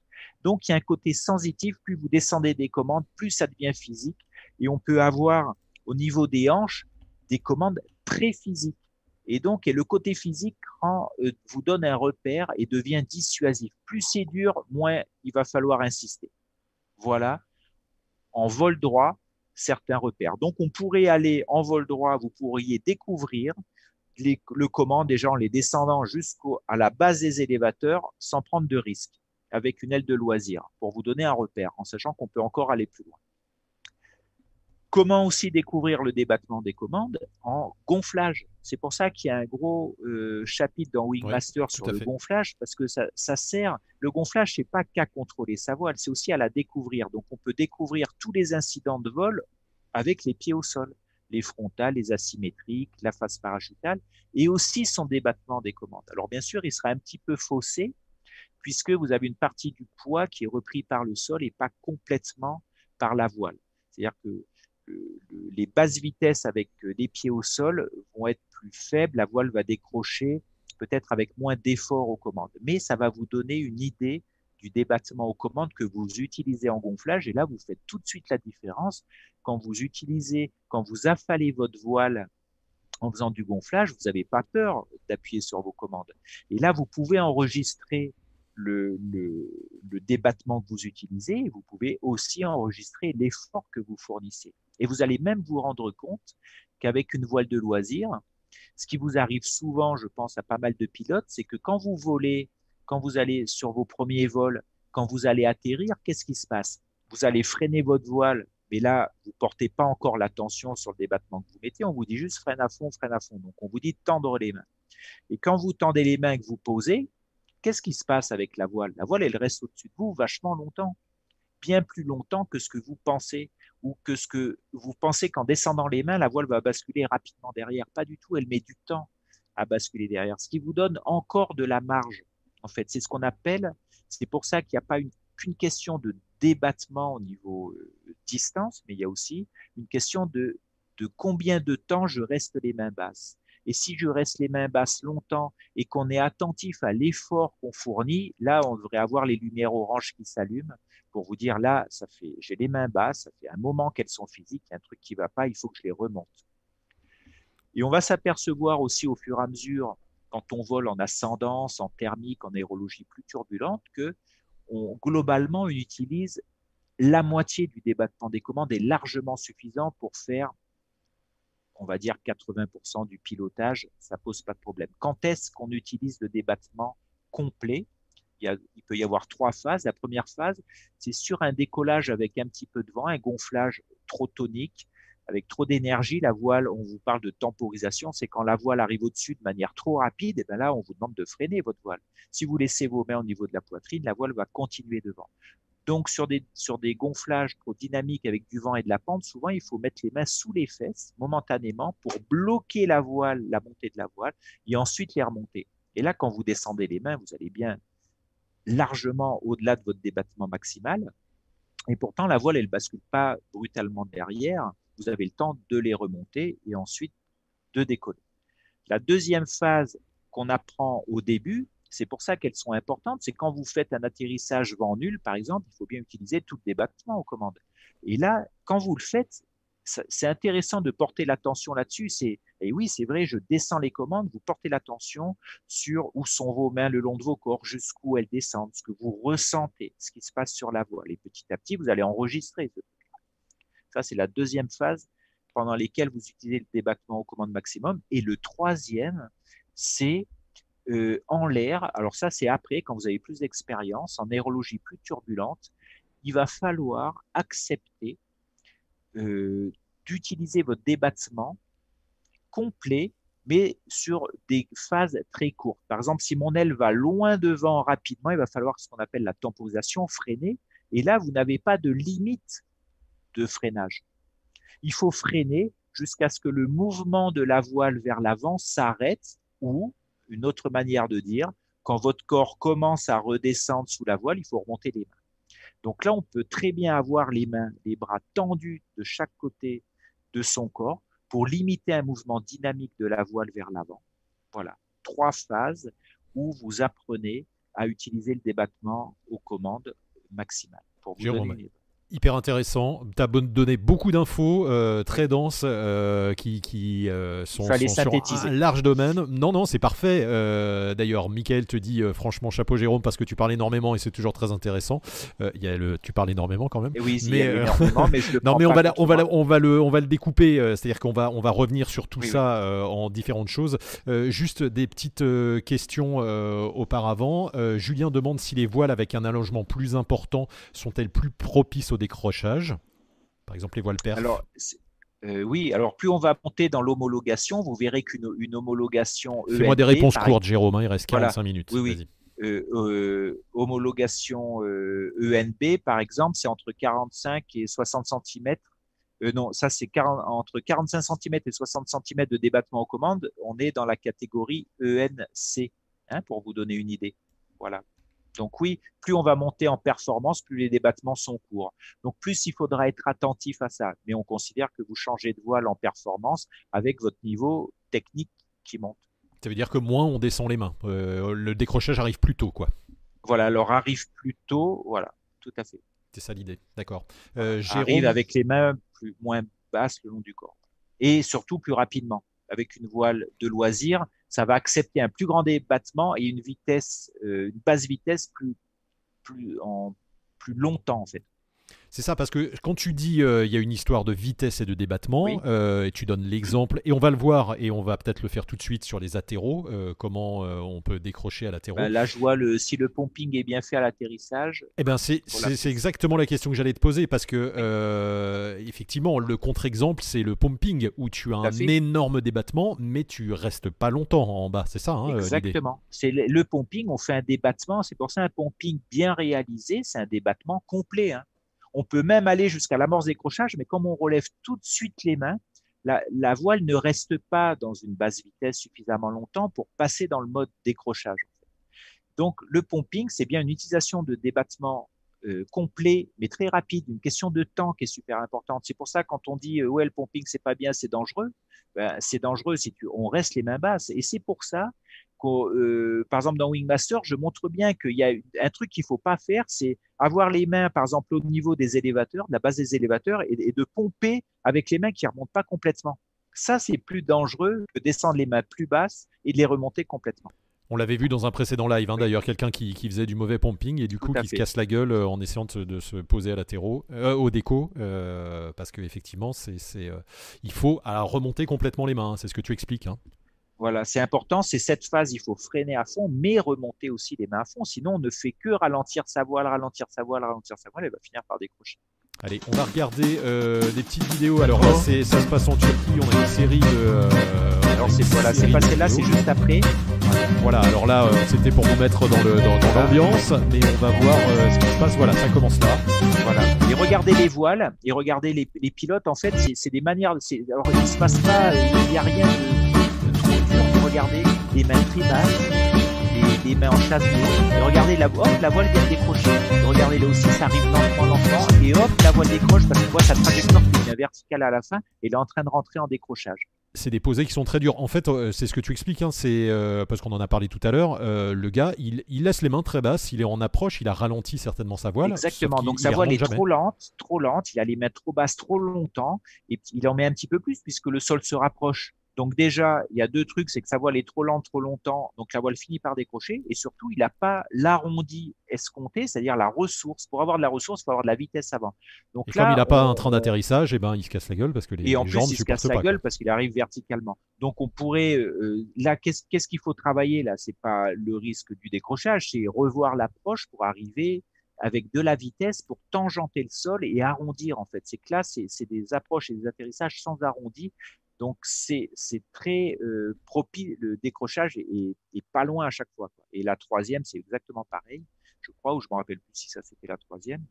Donc il y a un côté sensitif, plus vous descendez des commandes, plus ça devient physique. Et on peut avoir au niveau des hanches des commandes très physiques. Et donc, et le côté physique euh, vous donne un repère et devient dissuasif. Plus c'est dur, moins il va falloir insister. Voilà, en vol droit, certains repères. Donc, on pourrait aller en vol droit, vous pourriez découvrir le comment des gens, les descendants jusqu'à la base des élévateurs sans prendre de risques, avec une aile de loisir, pour vous donner un repère, en sachant qu'on peut encore aller plus loin. Comment aussi découvrir le débattement des commandes en gonflage C'est pour ça qu'il y a un gros euh, chapitre dans Wingmaster sur le gonflage, parce que ça, ça sert. Le gonflage, c'est pas qu'à contrôler sa voile, c'est aussi à la découvrir. Donc, on peut découvrir tous les incidents de vol avec les pieds au sol, les frontales, les asymétriques, la face parachutale, et aussi son débattement des commandes. Alors, bien sûr, il sera un petit peu faussé, puisque vous avez une partie du poids qui est repris par le sol et pas complètement par la voile. C'est-à-dire que les basses vitesses avec des pieds au sol vont être plus faibles, la voile va décrocher peut-être avec moins d'effort aux commandes. Mais ça va vous donner une idée du débattement aux commandes que vous utilisez en gonflage. Et là, vous faites tout de suite la différence. Quand vous utilisez, quand vous affalez votre voile en faisant du gonflage, vous n'avez pas peur d'appuyer sur vos commandes. Et là, vous pouvez enregistrer le, le, débattement que vous utilisez. vous pouvez aussi enregistrer l'effort que vous fournissez. Et vous allez même vous rendre compte qu'avec une voile de loisir, ce qui vous arrive souvent, je pense à pas mal de pilotes, c'est que quand vous volez, quand vous allez sur vos premiers vols, quand vous allez atterrir, qu'est-ce qui se passe? Vous allez freiner votre voile, mais là, vous portez pas encore l'attention sur le débattement que vous mettez, on vous dit juste freine à fond, freine à fond. Donc on vous dit tendre les mains. Et quand vous tendez les mains et que vous posez, qu'est-ce qui se passe avec la voile? La voile, elle reste au-dessus de vous vachement longtemps, bien plus longtemps que ce que vous pensez ou que ce que vous pensez qu'en descendant les mains, la voile va basculer rapidement derrière. Pas du tout, elle met du temps à basculer derrière, ce qui vous donne encore de la marge. En fait, c'est ce qu'on appelle, c'est pour ça qu'il n'y a pas qu'une question de débattement au niveau euh, distance, mais il y a aussi une question de, de combien de temps je reste les mains basses. Et si je reste les mains basses longtemps et qu'on est attentif à l'effort qu'on fournit, là, on devrait avoir les lumières oranges qui s'allument pour vous dire là, ça fait, j'ai les mains basses, ça fait un moment qu'elles sont physiques, il y a un truc qui va pas, il faut que je les remonte. Et on va s'apercevoir aussi au fur et à mesure, quand on vole en ascendance, en thermique, en aérologie plus turbulente, que on, globalement, on utilise la moitié du débattement des commandes est largement suffisant pour faire, on va dire, 80% du pilotage. Ça pose pas de problème. Quand est-ce qu'on utilise le débattement complet il, peut y avoir trois phases. La première phase, c'est sur un décollage avec un petit peu de vent, un gonflage trop tonique, avec trop d'énergie. La voile, on vous parle de temporisation, c'est quand la voile arrive au-dessus de manière trop rapide, et bien là, on vous demande de freiner votre voile. Si vous laissez vos mains au niveau de la poitrine, la voile va continuer devant. Donc, sur des, sur des gonflages trop dynamiques avec du vent et de la pente, souvent, il faut mettre les mains sous les fesses momentanément pour bloquer la voile, la montée de la voile, et ensuite les remonter. Et là, quand vous descendez les mains, vous allez bien largement au-delà de votre débattement maximal. Et pourtant, la voile, elle bascule pas brutalement derrière. Vous avez le temps de les remonter et ensuite de décoller. La deuxième phase qu'on apprend au début, c'est pour ça qu'elles sont importantes, c'est quand vous faites un atterrissage vent nul, par exemple, il faut bien utiliser tout le débattement aux commandes. Et là, quand vous le faites, c'est intéressant de porter l'attention là-dessus. C'est et oui, c'est vrai, je descends les commandes, vous portez l'attention sur où sont vos mains le long de vos corps, jusqu'où elles descendent, ce que vous ressentez, ce qui se passe sur la voile. Et petit à petit, vous allez enregistrer Ça, c'est la deuxième phase pendant laquelle vous utilisez le débattement aux commandes maximum. Et le troisième, c'est euh, en l'air. Alors ça, c'est après, quand vous avez plus d'expérience, en aérologie plus turbulente, il va falloir accepter d'utiliser votre débattement complet, mais sur des phases très courtes. Par exemple, si mon aile va loin devant rapidement, il va falloir ce qu'on appelle la temporisation, freiner. Et là, vous n'avez pas de limite de freinage. Il faut freiner jusqu'à ce que le mouvement de la voile vers l'avant s'arrête ou, une autre manière de dire, quand votre corps commence à redescendre sous la voile, il faut remonter les mains. Donc là, on peut très bien avoir les mains, les bras tendus de chaque côté de son corps pour limiter un mouvement dynamique de la voile vers l'avant. Voilà, trois phases où vous apprenez à utiliser le débattement aux commandes maximales. Pour vous donner hyper intéressant. Tu as donné beaucoup d'infos euh, très denses euh, qui, qui euh, sont, sur un large domaine. Non, non, c'est parfait. D'ailleurs, Michael te dit franchement chapeau Jérôme parce que tu parles énormément et c'est toujours très intéressant. y a le, tu parles énormément quand même. oui, mais, je non, mais on va, on, va, on, va le, on va le découper. C'est-à-dire qu'on va, on va revenir sur tout ça en différentes choses. juste des petites questions auparavant. Julien demande si les voiles avec un allongement plus important sont-elles plus propices au décrochage Par exemple, les voiles perf alors, euh, oui, alors plus on va monter dans l'homologation, vous verrez qu'une une homologation. Fais-moi des réponses courtes, Jérôme, hein, il reste 45 minutes. Oui, oui. Euh, euh, homologation ENB, e par exemple, c'est entre 45 et 60 cm. non, ça c'est entre 45 cm et 60 cm de débattement aux commandes. On est dans la catégorie ENC, hein, pour vous donner une idée. Voilà. Donc oui, plus on va monter en performance, plus les débattements sont courts. Donc plus il faudra être attentif à ça. Mais on considère que vous changez de voile en performance avec votre niveau technique qui monte. Ça veut dire que moins on descend les mains. Euh, le décrochage arrive plus tôt, quoi. Voilà, alors arrive plus tôt, voilà, tout à fait. C'est ça l'idée, d'accord. Euh, arrive avec les mains plus, moins basses le long du corps. Et surtout plus rapidement. Avec une voile de loisir, ça va accepter un plus grand débattement et une vitesse, euh, une basse vitesse plus, plus, en, plus longtemps en fait. C'est ça, parce que quand tu dis euh, il y a une histoire de vitesse et de débattement, euh, et tu donnes l'exemple, et on va le voir, et on va peut-être le faire tout de suite sur les atterros, euh, comment on peut décrocher à. Bah, là, je vois le, si le pumping est bien fait à l'atterrissage. Eh ben, c'est exactement la question que j'allais te poser, parce que effectivement, le contre-exemple, c'est le pumping, où tu as un énorme débattement, mais tu restes pas longtemps en bas, c'est ça hein, Exactement. C'est le, le, pumping, on fait un débattement, c'est pour ça un pumping bien réalisé, c'est un débattement complet. Hein. On peut même aller jusqu'à l'amorce décrochage, mais comme on relève tout de suite les mains, la, voile ne reste pas dans une basse vitesse suffisamment longtemps pour passer dans le mode décrochage. Donc le pumping, c'est bien une utilisation de débattement euh, complet, mais très rapide, une question de temps qui est super importante. C'est pour ça quand on dit euh, ouais le pumping c'est pas bien, c'est dangereux, ben, c'est dangereux si tu, on reste les mains basses. Et c'est pour ça euh, par exemple, dans Wingmaster, je montre bien qu'il y a un truc qu'il faut pas faire, c'est avoir les mains, par exemple, au niveau des élévateurs, de la base des élévateurs, et, de pomper avec les mains qui remontent pas complètement. Ça, c'est plus dangereux que descendre les mains plus basses et de les remonter complètement. On l'avait vu dans un précédent live, hein, d'ailleurs, quelqu'un qui, faisait du mauvais pumping et du coup qui se casse la gueule euh, en essayant de, se poser à latéraux, euh, au déco, parce qu'effectivement, c'est, il faut remonter complètement les mains, hein, c'est ce que tu expliques. Hein. Voilà, c'est important. C'est cette phase, il faut freiner à fond, mais remonter aussi les mains à fond. Sinon, on ne fait que ralentir sa voile, ralentir sa voile, ralentir sa voile, elle va finir par décrocher. Allez, on va regarder euh, des petites vidéos. Alors là, ça se passe en Turquie. On a une série de. Euh, alors c'est voilà, c'est passé là, c'est juste après. Voilà. Alors là, euh, c'était pour vous mettre dans le dans, l'ambiance, mais on va voir ce qui se passe. Voilà, ça commence là. Voilà. Et regardez les voiles et regardez les, les pilotes. En fait, c'est des manières. Alors il se passe pas, il n'y a rien de regardez, les mains très basses, les, mains en chasse et regardez la, hop, la voile vient de décrocher. Et regardez là aussi, ça arrive lentement, lentement, et hop, la voile décroche parce qu'on voit sa trajectoire qui devient verticale à la fin, et elle est en train de rentrer en décrochage c'est des posées qui sont très dures. En fait, euh, c'est ce que tu expliques, hein, c'est euh, parce qu'on en a parlé tout à l'heure. Euh, le gars, il, laisse les mains très basses, il est en approche, il a ralenti certainement sa voile. Exactement. Donc sa voile est trop lente, trop lente. Il a les mains trop basses trop longtemps et il en met un petit peu plus puisque le sol se rapproche. Donc déjà, il y a deux trucs, c'est que sa voile est trop lente trop longtemps, donc la voile finit par décrocher, et surtout, il n'a pas l'arrondi escompté, c'est-à-dire la ressource. Pour avoir de la ressource, il faut avoir de la vitesse avant. Donc et là, comme il n'a pas un train d'atterrissage, et eh ben il se casse la gueule parce que les, et en plus, il se casse la gueule parce qu'il arrive verticalement. Donc on pourrait euh, là, qu'est-ce qu'il faut travailler là? C'est pas le risque du décrochage, c'est revoir l'approche pour arriver avec de la vitesse pour tangenter le sol et arrondir en fait. C'est que là, c'est des approches et des atterrissages sans arrondi donc c'est très euh, propice, le décrochage est, pas loin à chaque fois. Et la troisième, c'est exactement pareil, je crois, ou je me rappelle plus si ça c'était la troisième.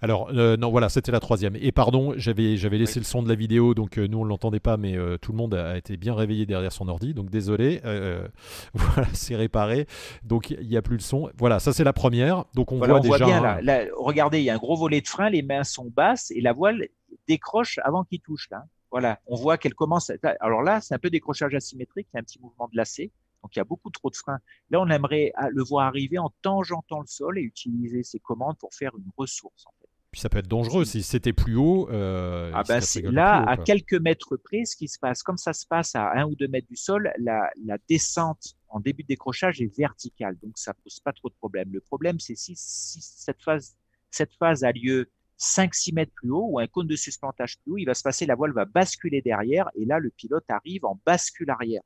Alors, euh, non, voilà, c'était la troisième. Et pardon, j'avais, laissé le son de la vidéo, donc euh, nous on ne l'entendait pas, mais tout le monde a été bien réveillé derrière son ordi, donc désolé. voilà, c'est réparé. Donc il n'y a plus le son. Voilà, ça c'est la première. Donc on voit déjà. bien là, Regardez, il y a un gros volet de frein, les mains sont basses et la voile décroche avant qu'il touche là. Voilà, on voit qu'elle commence. Alors là, c'est un peu décrochage asymétrique, il y a un petit mouvement de lacet, donc il y a beaucoup trop de freins. Là, on aimerait ah, le voir arriver en tangentant le sol et utiliser ses commandes pour faire une ressource. En fait. Puis ça peut être dangereux si c'était plus haut. Euh, ah ben là, à quelques mètres près, ce qui se passe, comme ça se passe à un ou deux mètres du sol, la, la descente en début de décrochage est verticale, donc ça pose pas trop de problème. Le problème, c'est si, si cette phase cette phase a lieu 5-6 mètres plus haut ou un cône de suspentage plus haut, il va se passer, la voile va basculer derrière et là, le pilote arrive en bascule arrière.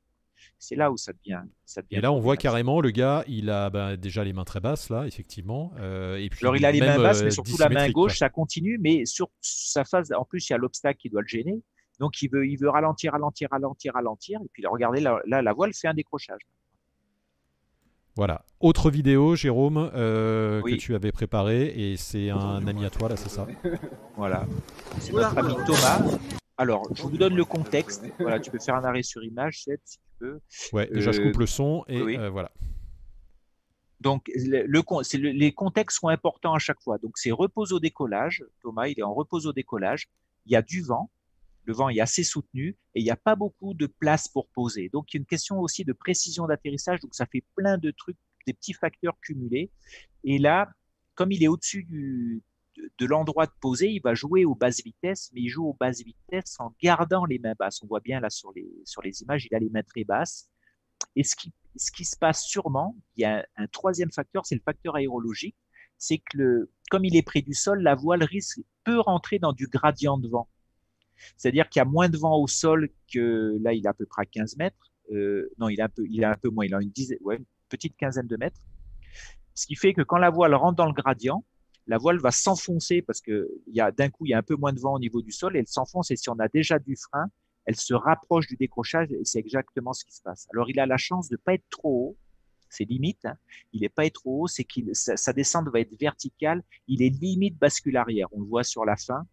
C'est là où ça devient, ça devient. Et là, on voit carrément le gars, il a ben, déjà les mains très basses, là, effectivement. Euh, et puis Alors, il a les mains basses, mais euh, surtout la main gauche, ça continue, mais sur sa phase, en plus, il y a l'obstacle qui doit le gêner. Donc, il veut, il veut ralentir, ralentir, ralentir, ralentir. Et puis, regardez, là, la voile fait un décrochage. Voilà. Autre vidéo, Jérôme, euh, que tu avais préparé et c'est un ami à toi, là, c'est ça Voilà. C'est notre ami Thomas. Alors, je vous donne le contexte. Voilà, tu peux faire un arrêt sur image, Seth, si tu peux. Ouais, déjà, je coupe le son et euh, voilà. Donc, le, les contextes sont importants à chaque fois. Donc, c'est repose au décollage. Thomas, il est en repose au décollage. Il y a du vent. Le vent est assez soutenu et il n'y a pas beaucoup de place pour poser. Donc, il y a une question aussi de précision d'atterrissage. Donc, ça fait plein de trucs, des petits facteurs cumulés. Et là, comme il est au-dessus de, l'endroit de poser, il va jouer aux basses vitesses, mais il joue aux basses vitesses en gardant les mains basses. On voit bien là sur les, images, il a les mains très basses. Et ce qui, ce qui se passe sûrement, il y a un, troisième facteur, c'est le facteur aérologique. C'est que comme il est près du sol, la voile risque, peut rentrer dans du gradient de vent. C'est-à-dire qu'il y a moins de vent au sol que là, il est à peu près à 15 mètres. Euh, non, il est un peu, il est un peu moins, il a une, dizaine, une petite quinzaine de mètres. Ce qui fait que quand la voile rentre dans le gradient, la voile va s'enfoncer parce que d'un coup il y a un peu moins de vent au niveau du sol et elle s'enfonce et si on a déjà du frein, elle se rapproche du décrochage et c'est exactement ce qui se passe. Alors il a la chance de pas être trop haut, c'est limite. Hein. Il n'est pas trop haut, c'est qu'il sa, descente va être verticale. Il est limite bascule arrière. On le voit sur la fin.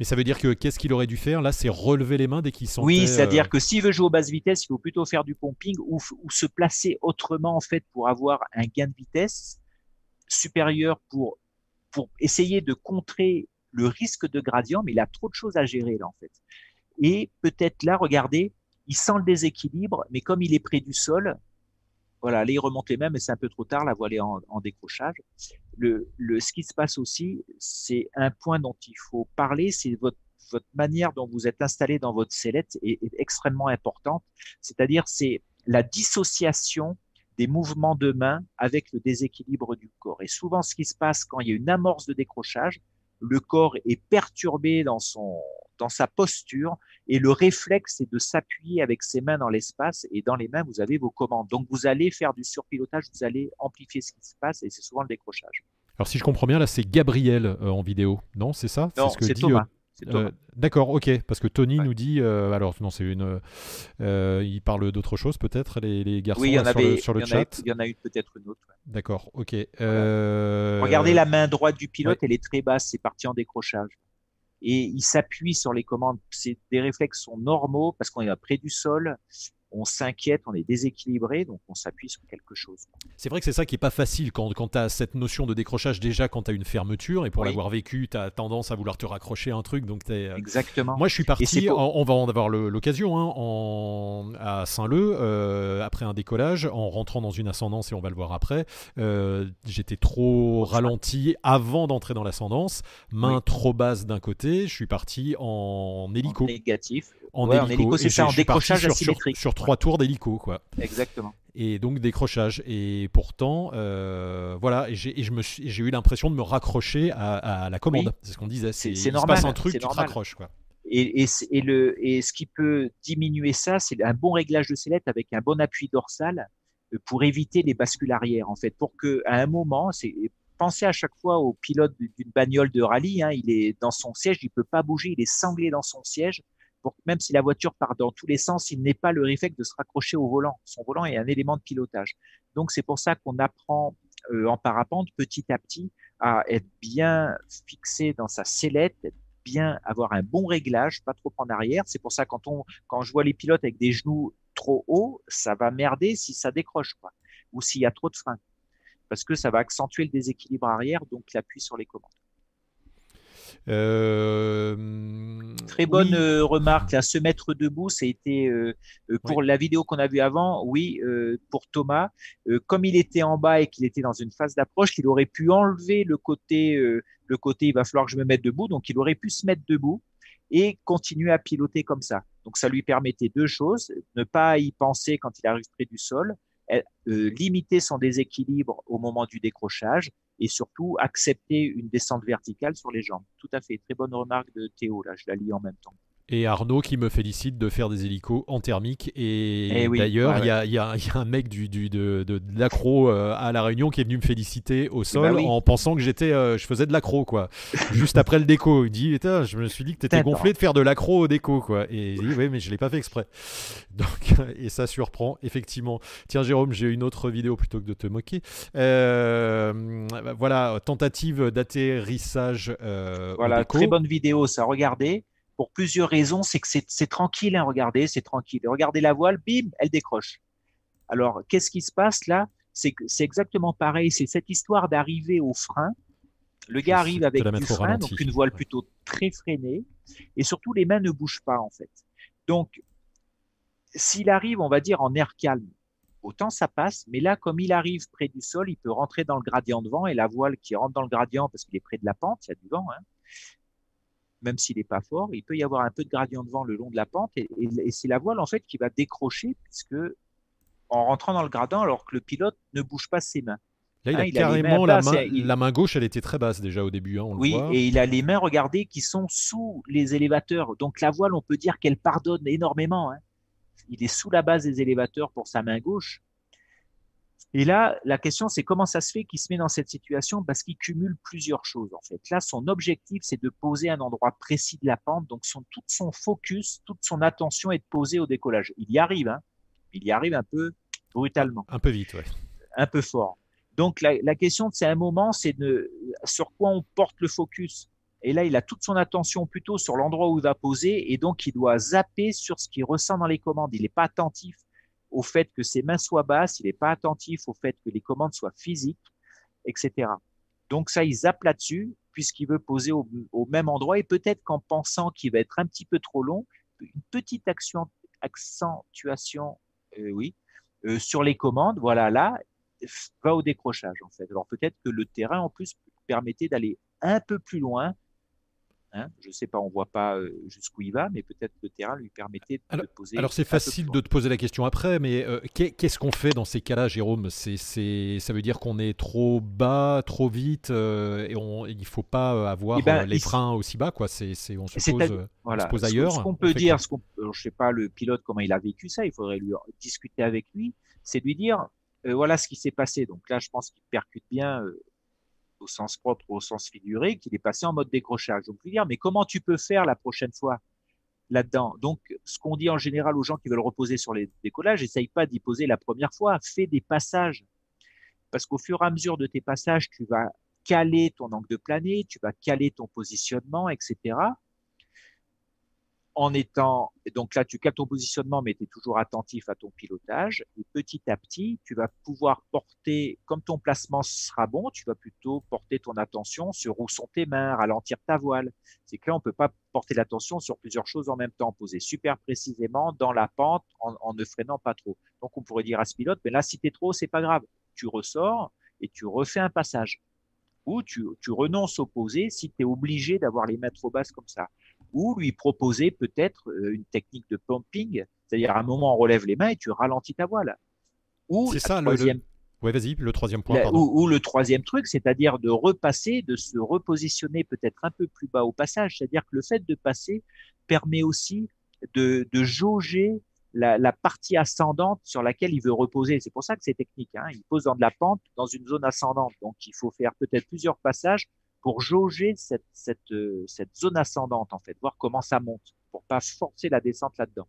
Mais ça veut dire que qu'est-ce qu'il aurait dû faire? Là, c'est relever les mains dès qu'il sentait. Oui, c'est-à-dire euh, que s'il veut jouer aux basses vitesses, il faut plutôt faire du pumping ou, se placer autrement en fait pour avoir un gain de vitesse supérieur pour pour essayer de contrer le risque de gradient. Mais il a trop de choses à gérer là en fait. Et peut-être là, regardez, il sent le déséquilibre, mais comme il est près du sol, voilà, là, il remonte les mains, mais c'est un peu trop tard, la voile est en, décrochage. Le, le, ce qui se passe aussi, c'est un point dont il faut parler, c'est votre, votre manière dont vous êtes installé dans votre sellette est, est extrêmement importante. C'est-à-dire, c'est la dissociation des mouvements de main avec le déséquilibre du corps. Et souvent, ce qui se passe quand il y a une amorce de décrochage, le corps est perturbé dans son, dans sa posture et le réflexe c'est de s'appuyer avec ses mains dans l'espace et dans les mains vous avez vos commandes. Donc vous allez faire du surpilotage, vous allez amplifier ce qui se passe et c'est souvent le décrochage. Alors si je comprends bien là c'est Gabriel euh, en vidéo, non c'est ça? Non c'est Thomas. Euh, euh, d'accord, ok, parce que Tony nous dit, alors non, c'est une, il parle d'autre chose peut-être les, garçons oui, y en sur, avait, le, sur le chat. il y en a eu peut-être une autre. D'accord, ok. Regardez la main droite du pilote, elle est très basse, c'est parti en décrochage et il s'appuie sur les commandes. C'est des réflexes sont normaux parce qu'on est près du sol on s'inquiète, on est déséquilibré, donc on s'appuie sur quelque chose. C'est vrai que c'est ça qui est pas facile quand, quand tu as cette notion de décrochage déjà quand tu as une fermeture, et pour l'avoir vécu, tu as tendance à vouloir te raccrocher à un truc. Donc es, euh, Exactement. Moi je suis parti, on, va en avoir l'occasion, hein, en, à Saint-Leu, euh, après un décollage, en rentrant dans une ascendance, et on va le voir après, euh, j'étais trop ralenti avant d'entrer dans l'ascendance, main trop basse d'un côté, je suis parti en hélico. En négatif. En hélico, c'est ça, en décrochage asymétrique trois tours d'hélico, quoi. Exactement. Et donc décrochage. Et pourtant, euh, voilà, et j'ai eu l'impression de me raccrocher à, la commande. C'est ce qu'on disait. C'est normal. Se passe un truc, tu te raccroches, quoi. Et, et, le, et ce qui peut diminuer ça, c'est un bon réglage de sellette avec un bon appui dorsal euh, pour éviter les bascules arrière, en fait, pour que à un moment, c'est pensez à chaque fois au pilote d'une bagnole de rallye, hein, il est dans son siège, il peut pas bouger, il est sanglé dans son siège pour même si la voiture part dans tous les sens, il n'ait pas le réflexe de se raccrocher au volant. Son volant est un élément de pilotage. Donc c'est pour ça qu'on apprend euh, en parapente petit à petit à être bien fixé dans sa sellette, bien avoir un bon réglage, pas trop en arrière. C'est pour ça quand on quand je vois les pilotes avec des genoux trop hauts, ça va merder si ça décroche quoi, ou s'il y a trop de frein, parce que ça va accentuer le déséquilibre arrière, donc l'appui sur les commandes. Euh, très bonne euh, remarque. Là, se mettre debout, euh, euh, pour la vidéo qu'on a vue avant. Oui, pour Thomas, comme il était en bas et qu'il était dans une phase d'approche, il aurait pu enlever le côté, le côté. Il va falloir que je me mette debout. Donc, il aurait pu se mettre debout et continuer à piloter comme ça. Donc, ça lui permettait deux choses ne pas y penser quand il arrive près du sol, limiter son déséquilibre au moment du décrochage et surtout accepter une descente verticale sur les jambes. Tout à fait. Très bonne remarque de Théo, là, je la lis en même temps. Et Arnaud qui me félicite de faire des hélicos en thermique. Et, eh d'ailleurs, il y, a, un mec du, de, de, l'accro euh, à La Réunion qui est venu me féliciter au sol bah en pensant que j'étais, euh, je faisais de l'accro, quoi. Juste après le déco. Il dit Je me suis dit que tu étais gonflé de faire de l'accro au déco, quoi. Et il dit Oui, mais je ne l'ai pas fait exprès. Donc, et ça surprend, effectivement. Tiens, Jérôme, j'ai une autre vidéo plutôt que de te moquer. Euh, voilà, tentative d'atterrissage. voilà, très bonne vidéo, ça. Regardez pour plusieurs raisons. C'est que c'est tranquille, hein, regardez, c'est tranquille. Regardez la voile, bim, elle décroche. Alors, qu'est-ce qui se passe là? C'est exactement pareil. C'est cette histoire d'arriver au frein. Le gars arrive avec du frein, donc une voile plutôt très freinée, et surtout les mains ne bougent pas en fait. Donc, s'il arrive, on va dire en air calme, autant ça passe, mais là, comme il arrive près du sol, il peut rentrer dans le gradient de vent et la voile qui rentre dans le gradient parce qu'il est près de la pente, il y a du vent, hein, même s'il n'est pas fort, il peut y avoir un peu de gradient de vent le long de la pente et, c'est la voile en fait qui va décrocher puisque en rentrant dans le gradin alors que le pilote ne bouge pas ses mains. Là, il a hein, carrément la, main, la main gauche, elle était très basse déjà au début. Hein, on oui, le voit. et il a les mains, regardez, qui sont sous les élévateurs. Donc la voile, on peut dire qu'elle pardonne énormément. Hein. Il est sous la base des élévateurs pour sa main gauche. Et là, la question, c'est comment ça se fait qu'il se met dans cette situation? Parce qu'il cumule plusieurs choses, en fait. Là, son objectif, c'est de poser un endroit précis de la pente. Donc, son, tout son focus, toute son attention est poser au décollage. Il y arrive, hein. Il y arrive un peu brutalement. Un peu vite, ouais. Un peu fort. Donc, la, la question, c'est un moment, c'est de sur quoi on porte le focus. Et là, il a toute son attention plutôt sur l'endroit où il va poser, et donc il doit zapper sur ce qu'il ressent dans les commandes. Il n'est pas attentif au fait que ses mains soient basses, il n'est pas attentif au fait que les commandes soient physiques, etc. Donc ça, il zappe là-dessus, puisqu'il veut poser au, même endroit, et peut-être qu'en pensant qu'il va être un petit peu trop long, une petite action, accentuation, euh, oui, euh, sur les commandes, voilà, là, va au décrochage, en fait. Alors peut-être que le terrain, en plus, permettait d'aller un peu plus loin Hein, je ne sais pas, on ne voit pas jusqu'où il va, mais peut-être le terrain lui permettait de poser. Alors c'est facile de te poser la question après, mais euh, qu'est-ce qu'on fait dans ces cas-là, Jérôme? C'est, Ça veut dire qu'on est trop bas, trop vite, euh, et il ne faut pas avoir eh ben, les freins aussi bas, quoi. C'est, on se pose, voilà. pose ailleurs. Ce qu'on peut dire, ce qu'on, je ne sais pas le pilote comment il a vécu ça, il faudrait lui discuter avec lui, c'est lui dire voilà ce qui s'est passé. Donc là, je pense qu'il percute bien au sens propre ou au sens figuré, qu'il est passé en mode décrochage. Donc, lui dire, mais comment tu peux faire la prochaine fois là-dedans? Donc, ce qu'on dit en général aux gens qui veulent reposer sur les décollages, essaye pas d'y poser la première fois, fais des passages. Parce qu'au fur et à mesure de tes passages, tu vas caler ton angle de planée, tu vas caler ton positionnement, etc en étant, donc là, tu captes ton positionnement, mais tu es toujours attentif à ton pilotage. Et petit à petit, tu vas pouvoir porter, comme ton placement sera bon, tu vas plutôt porter ton attention sur où sont tes mains, ralentir ta voile. C'est que là, on peut pas porter l'attention sur plusieurs choses en même temps, poser super précisément dans la pente en, ne freinant pas trop. Donc, on pourrait dire à ce pilote, mais là, si tu es trop, c'est pas grave. Tu ressors et tu refais un passage. Ou tu, tu renonces au posé si tu es obligé d'avoir les mains trop basses comme ça ou lui proposer peut-être euh, une technique de pumping, c'est-à-dire à un moment on relève les mains et tu ralentis ta voile. Ou c'est ça troisième... le, Ouais, vas-y, le troisième point. ou, le troisième truc, c'est-à-dire de repasser, de se repositionner peut-être un peu plus bas au passage. C'est-à-dire que le fait de passer permet aussi de, de jauger la, la, partie ascendante sur laquelle il veut reposer. C'est pour ça que c'est technique. Hein. Il pose dans de la pente, dans une zone ascendante. Donc, il faut faire peut-être plusieurs passages pour jauger cette, cette, euh, cette zone ascendante, en fait, voir comment ça monte, pour pas forcer la descente là-dedans.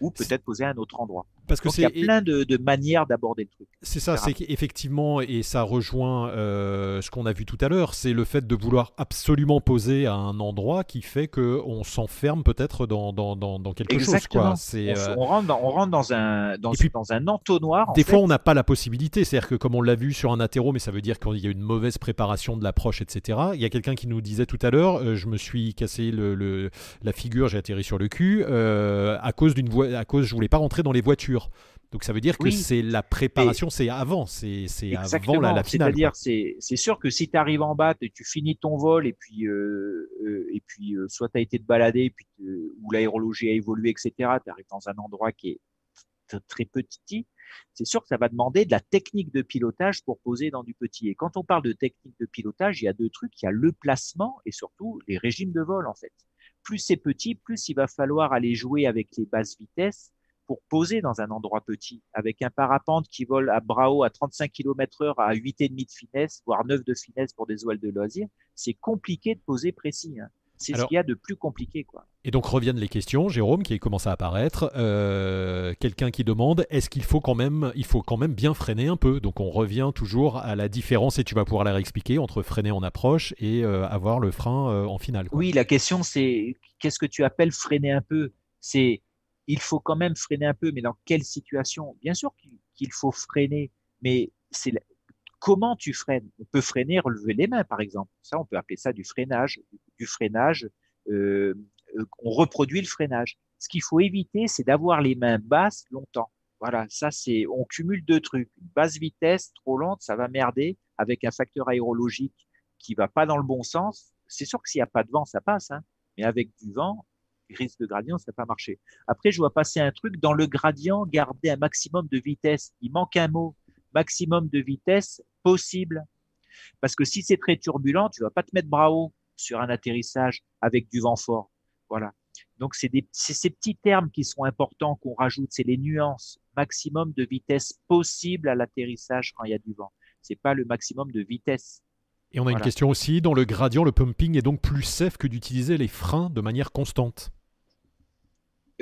Ou peut-être poser un autre endroit. Parce que il y a plein de, manières d'aborder le truc. C'est ça, c'est qu'effectivement, et ça rejoint euh, ce qu'on a vu tout à l'heure, c'est le fait de vouloir absolument poser à un endroit qui fait qu'on s'enferme peut-être dans, dans, dans, quelque chose. Quoi. Euh, on, rentre dans, on rentre dans un, dans, dans un entonnoir. Des fois, on n'a pas la possibilité. C'est-à-dire que, comme on l'a vu sur un atéro, mais ça veut dire qu'il y a une mauvaise préparation de l'approche, etc. Il y a quelqu'un qui nous disait tout à l'heure euh, je me suis cassé le, la figure, j'ai atterri sur le cul, à cause d'une à cause je voulais pas rentrer dans les voitures. Donc ça veut dire que c'est la préparation, c'est avant, c'est avant la, finale. C'est-à-dire, c'est sûr que si tu arrives en bas, et tu finis ton vol et puis, euh, euh, et puis euh, soit tu as été te balader, puis ou l'aérologie a évolué, etc., tu arrives dans un endroit qui est très petit, c'est sûr que ça va demander de la technique de pilotage pour poser dans du petit. Et quand on parle de technique de pilotage, il y a deux trucs, il y a le placement et surtout les régimes de vol en fait. Plus c'est petit, plus il va falloir aller jouer avec les basses vitesses pour poser dans un endroit petit, avec un parapente qui vole à bras à 35 km heure à 8,5 de finesse, voire 9 de finesse pour des voiles de loisirs, c'est compliqué de poser précis. Hein. C'est ce qu'il y a de plus compliqué. Quoi. Et donc reviennent les questions, Jérôme, qui commence à apparaître. Euh, quelqu'un qui demande est-ce qu'il faut, quand même, il faut quand même bien freiner un peu? Donc on revient toujours à la différence, et tu vas pouvoir la réexpliquer, entre freiner en approche et euh, avoir le frein euh, en finale. Oui, la question c'est qu'est-ce que tu appelles freiner un peu? C'est il faut quand même freiner un peu, mais dans quelle situation? Bien sûr qu'il faut freiner, mais c'est comment tu freines? On peut freiner, relever les mains, par exemple. Ça, on peut appeler ça du freinage. Du freinage, euh, euh, on reproduit le freinage. Ce qu'il faut éviter, c'est d'avoir les mains basses longtemps. Voilà, ça c'est, on cumule deux trucs. Une basse vitesse trop lente, ça va merder avec un facteur aérologique qui va pas dans le bon sens. C'est sûr que s'il n'y a pas de vent, ça passe, hein. mais avec du vent, risque de gradient, ça n'a pas marché. Après, je vois passer un truc dans le gradient, garder un maximum de vitesse. Il manque un mot. Maximum de vitesse possible. Parce que si c'est très turbulent, tu vas pas te mettre bras haut sur un atterrissage avec du vent fort. Voilà. Donc, c'est ces petits termes qui sont importants qu'on rajoute. C'est les nuances. Maximum de vitesse possible à l'atterrissage quand il y a du vent. C'est pas le maximum de vitesse. Et on a une question aussi, dans le gradient, le pumping est donc plus safe que d'utiliser les freins de manière constante?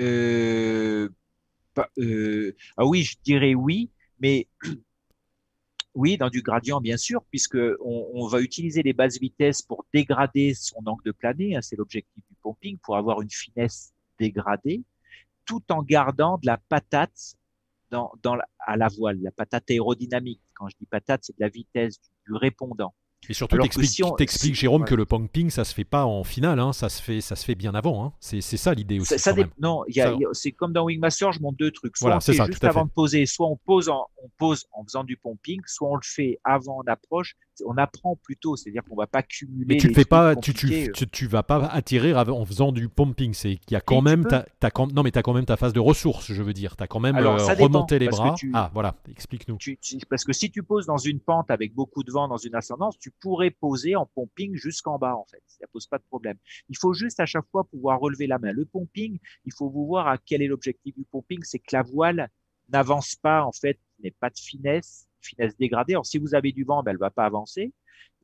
Euh, euh, Ah oui, je dirais oui, mais oui, dans du gradient, bien sûr, puisque on, va utiliser les basses vitesses pour dégrader son angle de planée, hein, c'est l'objectif du pumping, pour avoir une finesse dégradée, tout en gardant de la patate dans, dans à la voile, la patate aérodynamique. Quand je dis patate, c'est de la vitesse du répondant. Et surtout, t'expliques, Jérôme, que le pumping, ça se fait pas en finale, hein, ça, se fait, ça se fait bien avant. Hein. C'est, ça l'idée aussi. Ça, non, c'est comme dans Wingmaster, je montre deux trucs. Soit on fait juste avant de poser, soit on pose, en, on pose en faisant du pumping, soit on le fait avant en approche. On apprend plutôt, c'est-à-dire qu'on va pas cumuler. Mais tu ne fais pas, tu, tu, tu, vas pas atterrir en faisant du pumping. C'est qu'il y a quand même, ta, non mais as quand même ta phase de ressources, je veux dire. Tu as quand même euh, remonté les bras. Ah voilà, explique-nous. parce que si tu poses dans une pente avec beaucoup de vent dans une ascendance, tu pourrait poser en pumping jusqu'en bas, en fait. Ça pose pas de problème. Il faut juste à chaque fois pouvoir relever la main. Le pumping, il faut vous voir à quel est l'objectif du pumping, c'est que la voile n'avance pas, en fait, n'est pas de finesse, finesse dégradée. Alors, si vous avez du vent, ben, elle va pas avancer.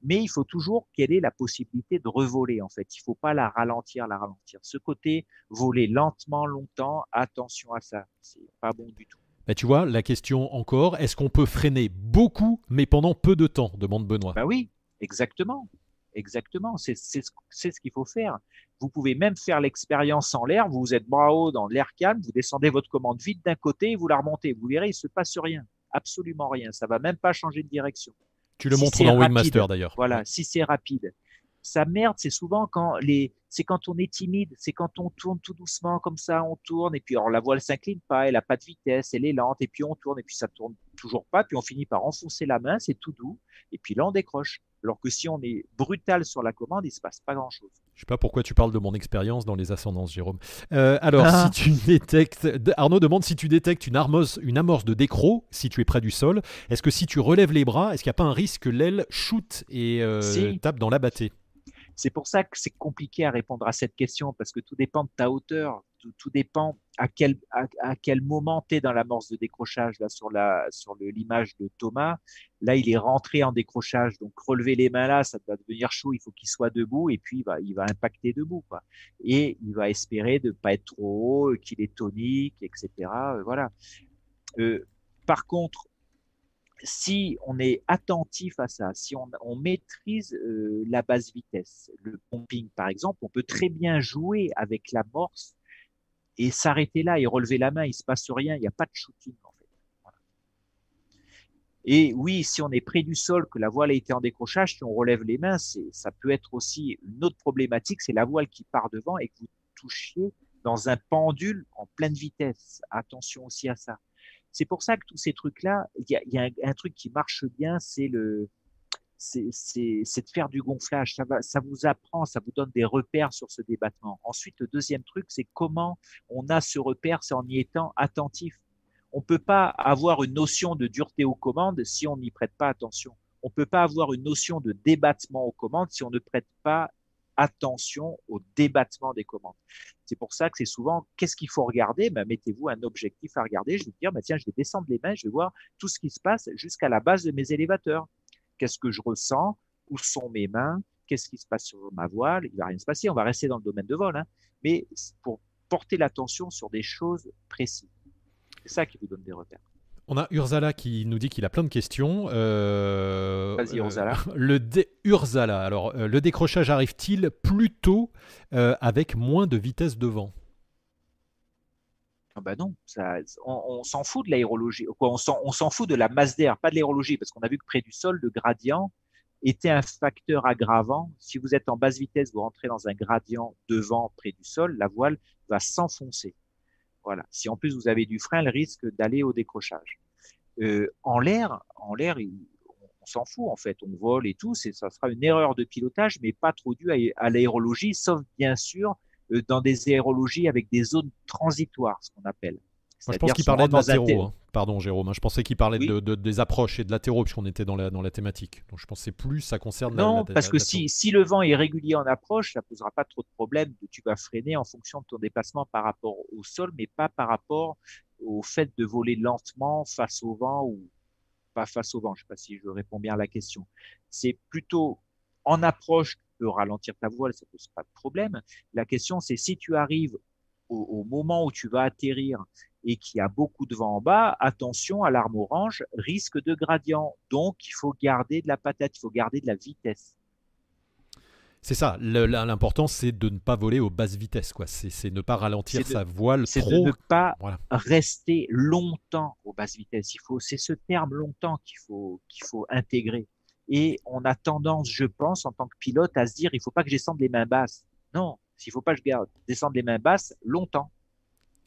Mais il faut toujours quelle est la possibilité de revoler, en fait? Il faut pas la ralentir, la ralentir. Ce côté, voler lentement, longtemps, attention à ça. C'est pas bon du tout. Bah, tu vois, la question encore, est-ce qu'on peut freiner beaucoup, mais pendant peu de temps? demande Benoît. Bah oui, Exactement. Exactement. C'est ce qu'il faut faire. Vous pouvez même faire l'expérience en l'air. Vous êtes bras haut dans l'air calme, vous descendez votre commande vite d'un côté et vous la remontez. Vous verrez, il se passe rien. Absolument rien. Ça va même pas changer de direction. Tu le montres dans Wingmaster d'ailleurs. Voilà, si c'est rapide. Ça merde, c'est souvent quand les, c'est quand on est timide, c'est quand on tourne tout doucement comme ça, on tourne et puis alors la voile s'incline pas, elle a pas de vitesse, elle est lente et puis on tourne et puis ça tourne toujours pas, puis on finit par enfoncer la main, c'est tout doux et puis là on décroche. Alors que si on est brutal sur la commande, il se passe pas grand chose. Je sais pas pourquoi tu parles de mon expérience dans les ascendances, Jérôme. Euh, alors, ah. si tu détectes, Arnaud demande si tu détectes une, amorce, une amorce de décro, si tu es près du sol, est-ce que si tu relèves les bras, est-ce qu'il n'y a pas un risque que l'aile shoot et euh, tape dans la bâtée c'est pour ça que c'est compliqué à répondre à cette question parce que tout dépend de ta hauteur, tout, dépend à quel, à, quel moment tu es dans l'amorce de décrochage. Là, sur la sur l'image de Thomas, là, il est rentré en décrochage. Donc, relever les mains là, ça va devenir chaud. Il faut qu'il soit debout et puis il va, il va impacter debout. Quoi. Et il va espérer de pas être trop haut, qu'il est tonique, etc. Voilà. par contre, si on est attentif à ça, si on, maîtrise euh, la basse vitesse, le pumping par exemple, on peut très bien jouer avec l'amorce et s'arrêter là et relever la main, il se passe rien, il n'y a pas de shooting en fait. Et oui, si on est près du sol, que la voile a été en décrochage, si on relève les mains, ça peut être aussi une autre problématique, c'est la voile qui part devant et que vous touchiez dans un pendule en pleine vitesse. Attention aussi à ça. C'est pour ça que tous ces trucs-là, il y a, un, truc qui marche bien, c'est le, c'est de faire du gonflage. Ça, va, ça vous apprend, ça vous donne des repères sur ce débattement. Ensuite, le deuxième truc, c'est comment on a ce repère, c'est en y étant attentif. On ne peut pas avoir une notion de dureté aux commandes si on n'y prête pas attention. On ne peut pas avoir une notion de débattement aux commandes si on ne prête pas attention au débattement des commandes. C'est pour ça que c'est souvent, qu'est-ce qu'il faut regarder? Ben, Mettez-vous un objectif à regarder. Je vais dire, ben, tiens, je vais descendre les mains, je vais voir tout ce qui se passe jusqu'à la base de mes élévateurs. Qu'est-ce que je ressens Où sont mes mains Qu'est-ce qui se passe sur ma voile Il va rien se passer. On va rester dans le domaine de vol, hein. mais pour porter l'attention sur des choses précises. C'est ça qui vous donne des repères. On a Urzala qui nous dit qu'il a plein de questions. Euh, Vas-y, Urzala. Euh, le Urzala, alors, euh, le décrochage arrive-t-il plutôt avec moins de vitesse de vent? Bah non, on, s'en fout de l'aérologie. On s'en fout de la masse d'air, pas de l'aérologie, parce qu'on a vu que près du sol, le gradient était un facteur aggravant. Si vous êtes en basse vitesse, vous rentrez dans un gradient de vent près du sol, la voile va s'enfoncer. Voilà. Si en plus vous avez du frein, le risque d'aller au décrochage. Euh, en l'air, en l'air, on s'en fout en fait. On vole et tout. Ça sera une erreur de pilotage, mais pas trop due à, l'aérologie, sauf bien sûr dans des aérologies avec des zones transitoires, ce qu'on appelle je pense qu'il parlait de latéraux. Hein. Pardon, Jérôme. Hein. Je pensais qu'il parlait de, des approches et de latéraux, puisqu'on était dans la, dans la thématique. Donc je pensais plus ça concerne Non, parce que si, si, le vent est régulier en approche, ça posera pas trop de problèmes. Tu vas freiner en fonction de ton déplacement par rapport au sol, mais pas par rapport au fait de voler lentement face au vent ou pas face au vent. Je ne sais pas si je réponds bien à la question. C'est plutôt en approche, peux ralentir ta voile, ça pose pas de problème. La question, c'est si tu arrives au, moment où tu vas atterrir et qu'il y a beaucoup de vent en bas, attention à l'arme orange, risque de gradient. Donc, il faut garder de la patate, il faut garder de la vitesse. C'est ça, l'important c'est de ne pas voler aux basses vitesses, quoi. C'est ne pas ralentir sa voile trop. C'est de ne pas rester longtemps aux basses vitesses. Il faut, c'est ce terme longtemps qu'il faut qu'il faut intégrer. Et on a tendance, je pense, en tant que pilote, à se dire il faut pas que je descende les mains basses. Non, s'il faut pas que je garde, descendre les mains basses longtemps.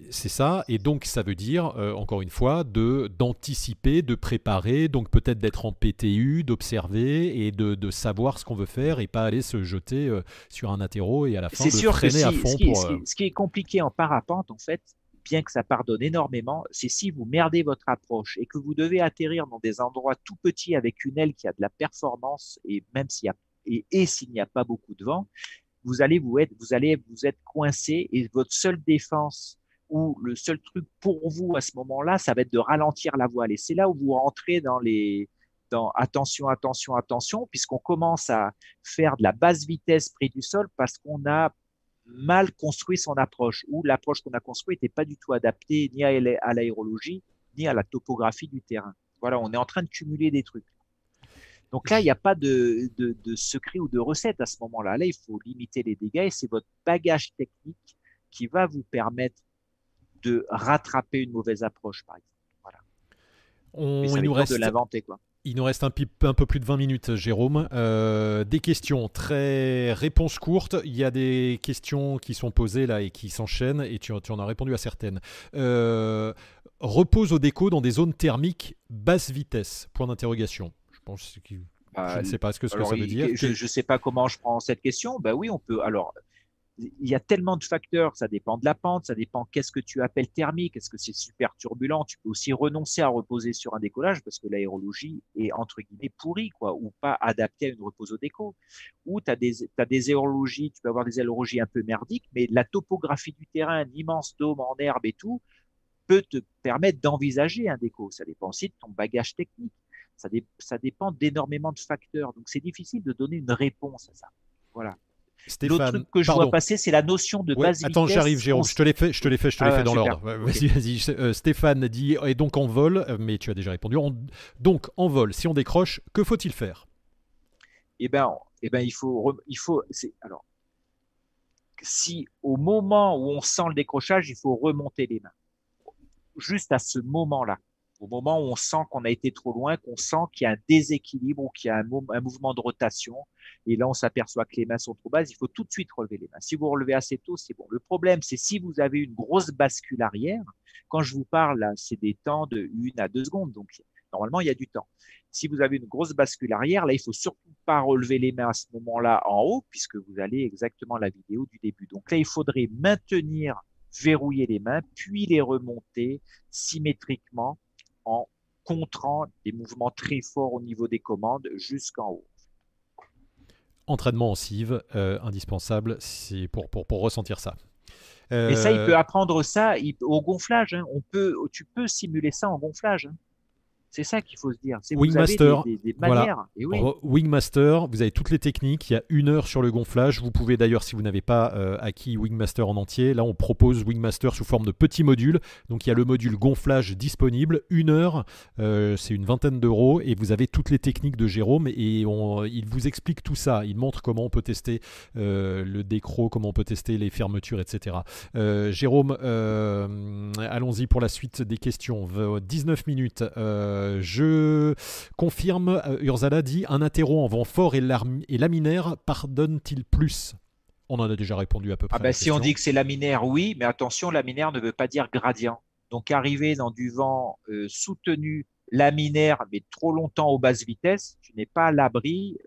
C'est ça, et donc ça veut dire, euh, encore une fois, de d'anticiper, de préparer, donc peut-être d'être en PTU, d'observer et de, de, savoir ce qu'on veut faire et pas aller se jeter euh, sur un atterro et à la fin de sûr freiner à fond. Ce qui, euh, ce qui, est compliqué en parapente, en fait, bien que ça pardonne énormément, c'est si vous merdez votre approche et que vous devez atterrir dans des endroits tout petits avec une aile qui a de la performance et même s'il et s'il n'y a pas beaucoup de vent, vous allez vous être, vous allez vous être coincé et votre seule défense ou le seul truc pour vous à ce moment-là, ça va être de ralentir la voile. Et c'est là où vous rentrez dans les dans attention, attention, attention, puisqu'on commence à faire de la basse vitesse près du sol parce qu'on a mal construit son approche ou l'approche qu'on a construite n'était pas du tout adaptée ni à l'aérologie ni à la topographie du terrain. Voilà, on est en train de cumuler des trucs. Donc là, il n'y a pas de, de, de, secret ou de recette à ce moment-là. Là, il faut limiter les dégâts et c'est votre bagage technique qui va vous permettre de rattraper une mauvaise approche, par exemple. Voilà. On, il nous reste de l'inventer, quoi. Il nous reste un, un, peu plus de 20 minutes, Jérôme. Euh, des questions, très réponses courtes. Il y a des questions qui sont posées là et qui s'enchaînent et tu, tu, en as répondu à certaines. Euh, repose au déco dans des zones thermiques basse vitesse Point d'interrogation. Je pense que je ne sais pas ce que, ce que ça veut dire. Je ne sais pas comment je prends cette question. Ben oui, on peut. Alors, il y a tellement de facteurs, ça dépend de la pente, ça dépend qu'est-ce que tu appelles thermique, est-ce que c'est super turbulent, tu peux aussi renoncer à reposer sur un décollage parce que l'aérologie est entre guillemets pourrie, quoi, ou pas adaptée à une repose au déco. Ou tu as des, des aérologies, tu peux avoir des aérologies un peu merdiques, mais la topographie du terrain, un immense dôme en herbe et tout, peut te permettre d'envisager un déco. Ça dépend aussi de ton bagage technique. Ça, ça dépend d'énormément de facteurs. Donc c'est difficile de donner une réponse à ça. Voilà. L'autre truc que je vois passer, c'est la notion de base Attends, j'arrive, Jérôme. Je te l'ai fait, je te l'ai fait, je te l'ai ah, fait dans l'ordre. Vas-y, vas-y. Euh, Stéphane dit et donc en vol, euh, mais tu as déjà répondu. Donc en vol, si on décroche, que faut-il faire? Eh ben, eh ben, il faut, il faut. Alors, si au moment où on sent le décrochage, il faut remonter les mains. Juste à ce moment-là au moment où on sent qu'on a été trop loin, qu'on sent qu'il y a un déséquilibre ou qu'il y a un, mouvement de rotation, et là on s'aperçoit que les mains sont trop basses, il faut tout de suite relever les mains. Si vous relevez assez tôt, c'est bon. Le problème, c'est si vous avez une grosse bascule arrière, quand je vous parle, c'est des temps de 1 à 2 secondes, donc normalement il y a du temps. Si vous avez une grosse bascule arrière, là il faut surtout pas relever les mains à ce moment-là en haut, puisque vous allez exactement la vidéo du début. Donc là il faudrait maintenir verrouiller les mains, puis les remonter symétriquement en contrant des mouvements très forts au niveau des commandes jusqu'en haut. Entraînement en cive, euh, indispensable pour, pour, pour ressentir ça. Et ça, il euh, peut apprendre ça au gonflage. Hein. On peut, tu peux simuler ça en gonflage. Hein. C'est ça qu'il faut se dire. Wingmaster, Wingmaster, vous avez toutes les techniques. Il y a une heure sur le gonflage. Vous pouvez d'ailleurs, si vous n'avez pas euh, acquis Wingmaster en entier, là on propose Wingmaster sous forme de petits modules. Donc il y a le module gonflage disponible. Une heure, euh, c'est une vingtaine d'euros et vous avez toutes les techniques de Jérôme et il vous explique tout ça. Il montre comment on peut tester euh, le décro, comment on peut tester les fermetures, etc. Jérôme, allons-y pour la suite des questions. 19 minutes. Euh, je confirme, euh, Urzala dit un interro en vent fort et, laminaire pardonne-t-il plus? On en a déjà répondu à peu ah près. Ah si on dit que c'est laminaire, oui, mais attention, laminaire ne veut pas dire gradient. Donc arriver dans du vent euh, soutenu laminaire, mais trop longtemps aux basses vitesses, tu n'es pas à l'abri,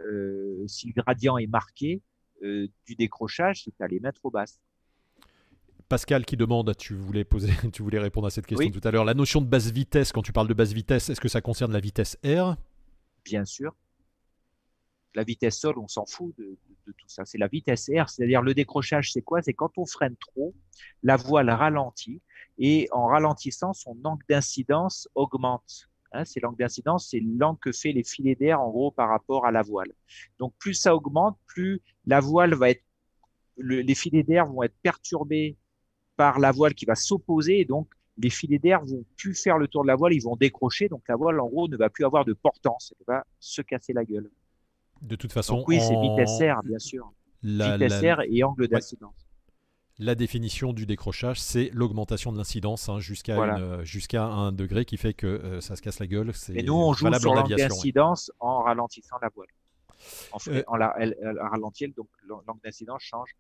si le gradient est marqué, du décrochage si tu as les mettre aux basses. Pascal qui demande, tu voulais poser, tu voulais répondre à cette question tout à l'heure. La notion de basse vitesse, quand tu parles de basse vitesse, est-ce que ça concerne la vitesse R? Bien sûr. La vitesse sol, on s'en fout de, tout ça. C'est la vitesse R, c'est-à-dire le décrochage, c'est quoi? C'est quand on freine trop, la voile ralentit et en ralentissant, son angle d'incidence augmente. Hein, c'est l'angle d'incidence, c'est l'angle que fait les filets d'air en gros par rapport à la voile. Donc plus ça augmente, plus la voile va être, les filets d'air vont être perturbés par la voile qui va s'opposer et donc les filets d'air vont plus faire le tour de la voile, ils vont décrocher, donc la voile en gros ne va plus avoir de portance, elle va se casser la gueule. De toute façon, oui, c'est vitesse R, bien sûr. La, vitesse R et angle d'incidence. La définition du décrochage, c'est l'augmentation de l'incidence hein, jusqu'à un degré qui fait que euh, ça se casse la gueule. Et nous, on joue sur l'angle d'incidence en ralentissant la voile. En, fait, euh, en la, donc l'angle d'incidence change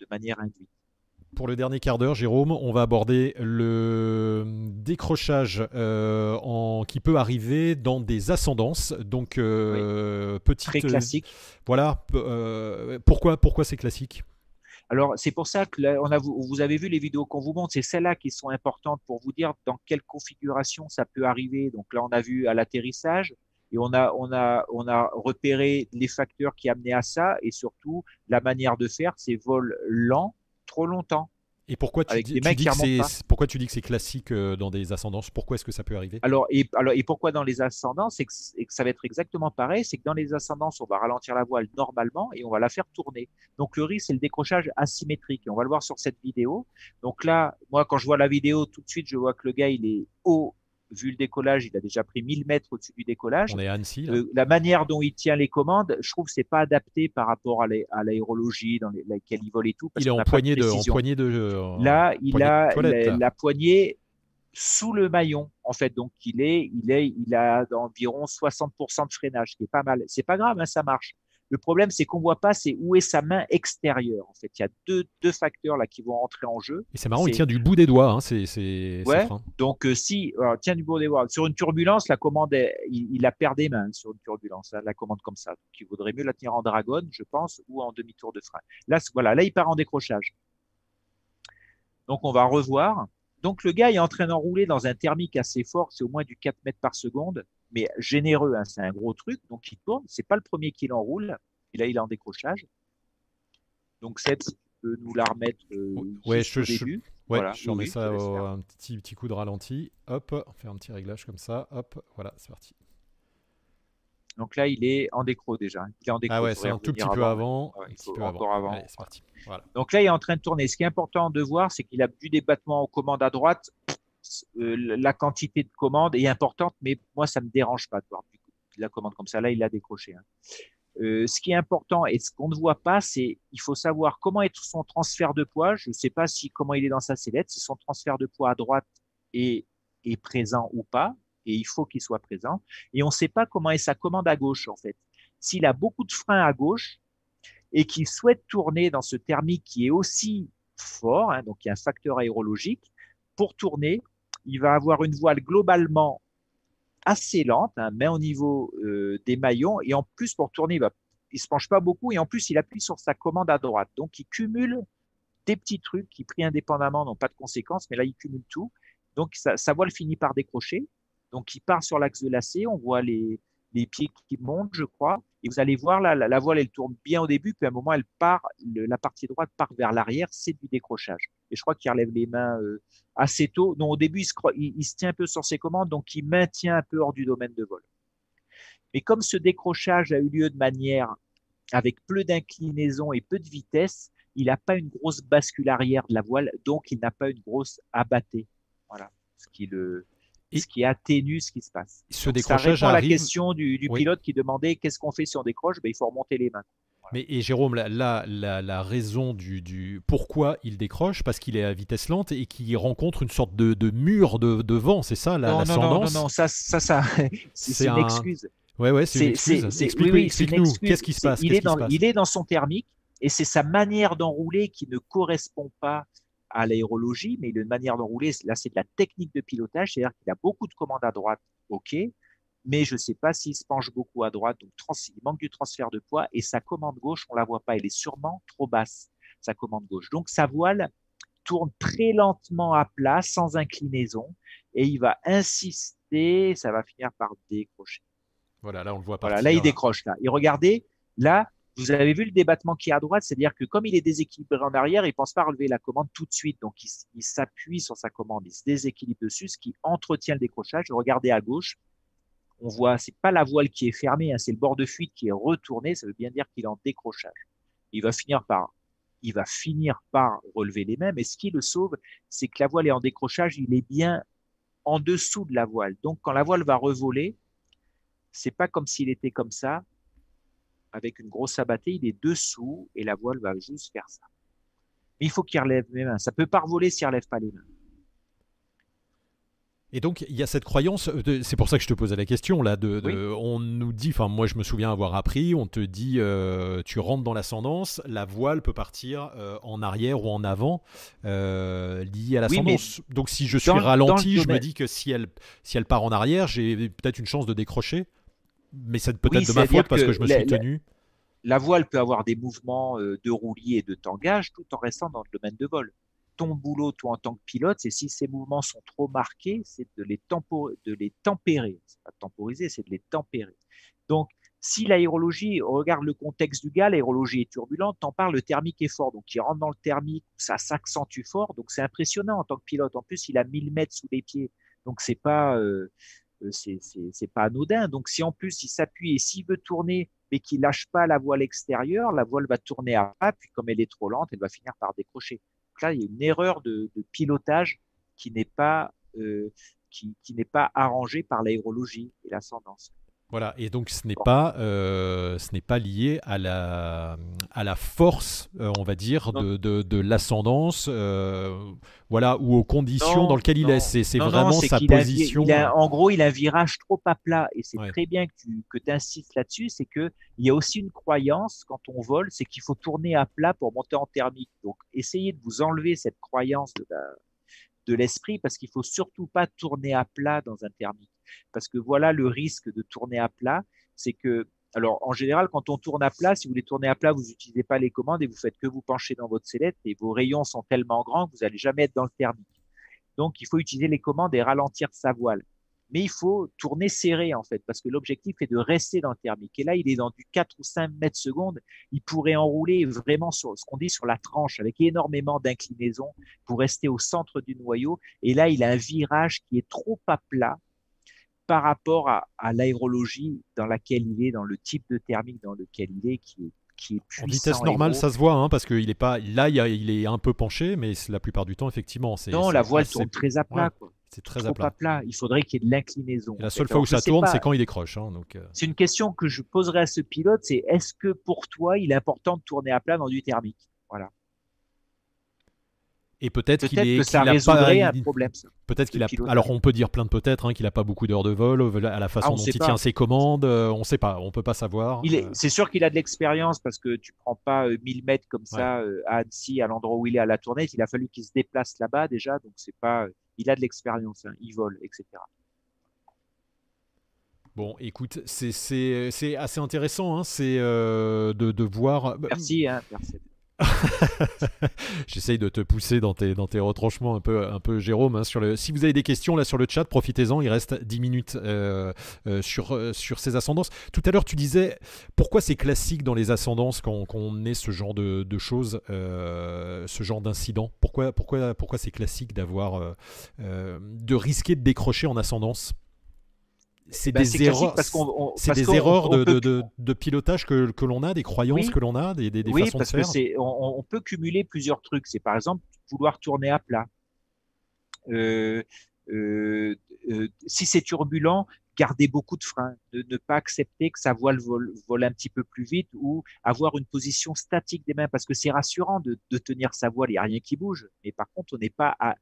de manière induite. Pour le dernier quart d'heure, Jérôme, on va aborder le décrochage euh, en, qui peut arriver dans des ascendances. Donc, euh, petite, Très classique. voilà. pourquoi, pourquoi c'est classique? Alors, c'est pour ça que on a, vous avez vu les vidéos qu'on vous montre, c'est celles-là qui sont importantes pour vous dire dans quelle configuration ça peut arriver. Donc là, on a vu à l'atterrissage et on a, on, a, on a repéré les facteurs qui amenaient à ça et surtout la manière de faire, ces vols lents trop longtemps. Et pourquoi tu, dis, que c'est pourquoi tu dis que c'est classique euh, dans des ascendances? Pourquoi est-ce que ça peut arriver? Alors et, alors, et pourquoi dans les ascendances C'est que, ça va être exactement pareil. C'est que dans les ascendances, on va ralentir la voile normalement et on va la faire tourner. Donc le risque, c'est le décrochage asymétrique. Et on va le voir sur cette vidéo. Donc là, moi, quand je vois la vidéo, tout de suite, je vois que le gars, il est haut vu le décollage, il a déjà pris 1000 mètres au-dessus du décollage. On est à Annecy. Euh, la manière dont il tient les commandes, je trouve que c'est pas adapté par rapport à l'aérologie dans laquelle il vole et tout. il est en poignée, de, en poignée, de, Là, il a la, poignée sous le maillon, en fait. Donc, il est, il est, il a environ 60% de freinage, ce qui est pas mal. C'est pas grave, hein, ça marche. Le problème, c'est qu'on voit pas, c'est où est sa main extérieure. En fait, il y a deux, deux facteurs là qui vont entrer en jeu. Et c'est marrant, il tient du bout des doigts. Hein, c'est, ouais. Donc euh, si, alors, tient du bout des doigts. Sur une turbulence, la commande, il, il, a perdu des mains sur une turbulence. Hein, la commande comme ça. Donc, il vaudrait mieux la tenir en dragon, je pense, ou en demi-tour de frein. Là, voilà, là, il part en décrochage. Donc, on va revoir. Donc, le gars est en train d'enrouler dans un thermique assez fort, c'est au moins du 4 mètres par seconde mais généreux, hein, c'est un gros truc, donc il tourne. C'est pas le premier qui l'enroule, et là il est en décrochage. Donc Seb, tu peux nous la remettre euh, ouais, je, début. Ouais, je remets ça au, un petit, petit coup de ralenti. Hop, on fait un petit réglage comme ça. Hop, voilà, c'est parti. Donc là, il est en décro déjà. Il est en décro. Ah ouais, c'est un tout petit peu avant. un petit peu encore avant. Allez, parti. Voilà. Donc là, il est en train de tourner. Ce qui est important de voir, c'est qu'il a du débattement aux commandes à droite. Euh, la quantité de commandes est importante, mais moi, ça me dérange pas de voir la commande comme ça. Là, il l'a décroché. Hein. Euh, ce qui est important et ce qu'on ne voit pas, c'est il faut savoir comment est son transfert de poids. Je ne sais pas si comment il est dans sa sellette, si son transfert de poids à droite est, est présent ou pas, et il faut qu'il soit présent. Et on ne sait pas comment est sa commande à gauche en fait. S'il a beaucoup de freins à gauche et qu'il souhaite tourner dans ce thermique qui est aussi fort, hein, donc il y a un facteur aérologique, pour tourner, il va avoir une voile globalement assez lente, hein, mais au niveau euh, des maillons. Et en plus, pour tourner, il, ne se penche pas beaucoup. Et en plus, il appuie sur sa commande à droite. Donc, il cumule des petits trucs qui, pris indépendamment, n'ont pas de conséquences. Mais là, il cumule tout. Donc, sa, sa voile finit par décrocher. Donc, il part sur l'axe de lacet. On voit les, les pieds qui montent, je crois. Et vous allez voir, là, la, voile, elle tourne bien au début, puis à un moment, elle part, la partie droite part vers l'arrière, c'est du décrochage. Et je crois qu'il relève les mains euh, assez tôt. Non, au début, il se, il, se tient un peu sur ses commandes, donc il maintient un peu hors du domaine de vol. Mais comme ce décrochage a eu lieu de manière avec peu d'inclinaison et peu de vitesse, il n'a pas une grosse bascule arrière de la voile, donc il n'a pas une grosse abattée. Voilà, ce qui le, ce qui atténue ce qui se passe. Ce décrochage ça répond à la question du, pilote qui demandait qu'est-ce qu'on fait si on décroche ben, Il faut remonter les mains. Mais et Jérôme, la, la, raison du, du, pourquoi il décroche, parce qu'il est à vitesse lente et qu'il rencontre une sorte de, de mur de, de, vent, c'est ça la, non, non, non, non, non, ça, ça, ça c'est une excuse. Ouais, ouais, c'est une excuse. Explique-nous, qu'est-ce qui se passe? il est, dans, il est dans son thermique et c'est sa manière d'enrouler qui ne correspond pas à l'aérologie, mais il a une manière d'enrouler. Là, c'est de la technique de pilotage, c'est-à-dire qu'il a beaucoup de commandes à droite, ok, mais je ne sais pas s'il se penche beaucoup à droite, donc il manque du transfert de poids, et sa commande gauche, on la voit pas, elle est sûrement trop basse, sa commande gauche. Donc sa voile tourne très lentement à plat, sans inclinaison, et il va insister, ça va finir par décrocher. Voilà, là on le voit pas. Voilà, là il décroche là. Et regardez, là, vous avez vu le débattement qui est à droite, c'est-à-dire que comme il est déséquilibré en arrière, il pense pas relever la commande tout de suite. Donc, il, s'appuie sur sa commande, il se déséquilibre dessus, ce qui entretient le décrochage. Regardez à gauche, on voit, c'est pas la voile qui est fermée, hein, c'est le bord de fuite qui est retourné. Ça veut bien dire qu'il est en décrochage. Il va finir par, il va finir par relever les mêmes. Et ce qui le sauve, c'est que la voile est en décrochage, il est bien en dessous de la voile. Donc, quand la voile va revoler, c'est pas comme s'il était comme ça avec une grosse abattée, il est dessous et la voile va juste faire ça. Mais il faut qu'il relève les mains. Ça peut pas revoler s'il relève pas les mains. Et donc il y a cette croyance, euh, c'est pour ça que je te posais la question là. De, On nous dit, enfin moi je me souviens avoir appris, on te dit, euh, tu rentres dans l'ascendance, la voile peut partir euh, en arrière ou en avant, liée à l'ascendance. donc si je suis ralenti, je me dis que si elle, si elle part en arrière, j'ai peut-être une chance de décrocher. Mais c'est peut-être de ma faute parce que, je me suis tenu. La, voile peut avoir des mouvements euh, de roulis et de tangage tout en restant dans le domaine de vol. Ton boulot, toi, en tant que pilote, c'est si ces mouvements sont trop marqués, c'est de les, tempo de les tempérer. C'est pas temporiser, c'est de les tempérer. Donc, si l'aérologie, regarde le contexte du gars, l'aérologie est turbulente, t'en parles, le thermique est fort. Donc, il rentre dans le thermique, ça s'accentue fort. Donc, c'est impressionnant en tant que pilote. En plus, il a 1000 mètres sous les pieds. Donc, c'est pas, euh, euh, c'est pas anodin. Donc si en plus il s'appuie et s'il veut tourner mais qu'il lâche pas la voile extérieure, la voile va tourner à pas, puis comme elle est trop lente, elle va finir par décrocher. Donc là, il y a une erreur de, pilotage qui n'est pas euh, qui, qui n'est pas arrangée par l'aérologie et l'ascendance. Voilà, et donc ce n'est pas, euh, ce n'est pas lié à la, à la force, euh, on va dire, de, de, de l'ascendance, euh, voilà, ou aux conditions dans lesquelles il est. C'est, vraiment sa position. en gros, il a un virage trop à plat, et c'est très bien que tu que insistes là-dessus. C'est que il y a aussi une croyance quand on vole, c'est qu'il faut tourner à plat pour monter en thermique. Donc, essayez de vous enlever cette croyance de, de l'esprit, parce qu'il faut surtout pas tourner à plat dans un thermique parce que voilà le risque de tourner à plat, c'est que alors, en général, quand on tourne à plat, si vous voulez tourner à plat, vous n'utilisez pas les commandes et vous faites que vous pencher dans votre sellette et vos rayons sont tellement grands que vous n'allez jamais être dans le thermique. Donc, il faut utiliser les commandes et ralentir sa voile. Mais il faut tourner serré, en fait, parce que l'objectif est de rester dans le thermique. Et là, il est dans du 4 ou 5 mètres secondes. Il pourrait enrouler vraiment sur ce qu'on dit sur la tranche avec énormément d'inclinaison pour rester au centre du noyau. Et là, il a un virage qui est trop à plat par rapport à, l'aérologie dans laquelle il est, dans le type de thermique dans lequel il est, qui est qui est puissant. En vitesse normale, ça se voit, hein, parce qu'il est pas là, il, est un peu penché, mais la plupart du temps, effectivement, c'est. Non, la voile tourne très à plat. C'est très à plat. plat. Il faudrait qu'il y ait de l'inclinaison. La seule fois où ça tourne, c'est quand il décroche. Hein, donc. Euh. C'est une question que je poserai à ce pilote, c'est est-ce que pour toi, il est important de tourner à plat dans du thermique? Et peut-être qu'il est, que ça résoudrait un problème. Peut-être qu'il a. Alors on peut dire plein de peut-être hein, qu'il n'a pas beaucoup d'heures de vol à la façon ah, dont il tient ses commandes. Euh, on ne sait pas, on peut pas savoir. Il est... Euh. C'est sûr qu'il a de l'expérience parce que tu prends pas 1000 mètres comme ça à Annecy, à l'endroit où il est à la tournée. Il a fallu qu'il se déplace là-bas déjà, donc c'est pas il a de l'expérience, hein, il vole, etc. Bon, écoute, c'est assez intéressant, hein, c'est euh, de, de, voir. Merci, hein, merci. J'essaye de te pousser dans tes, retranchements un peu, un peu Jérôme. Hein, sur le... Si vous avez des questions là sur le chat, profitez-en, il reste 10 minutes euh, euh, sur, euh, sur ces ascendances. Tout à l'heure, tu disais pourquoi c'est classique dans les ascendances quand, on ait ce genre de, de choses, ce genre d'incident? Pourquoi, pourquoi, pourquoi c'est classique d'avoir de risquer de décrocher en ascendance? C'est ben, des, erreurs, c'est des erreurs de, de, de, pilotage que, que l'on a, des croyances que l'on a, des, des, oui, façons parce de faire. Que on, on, peut cumuler plusieurs trucs. C'est par exemple vouloir tourner à plat. Euh, euh, euh, si c'est turbulent, garder beaucoup de freins, de ne pas accepter que sa voile vole, un petit peu plus vite ou avoir une position statique des mains parce que c'est rassurant de, tenir sa voile, il n'y a rien qui bouge. Mais par contre, on n'est pas à,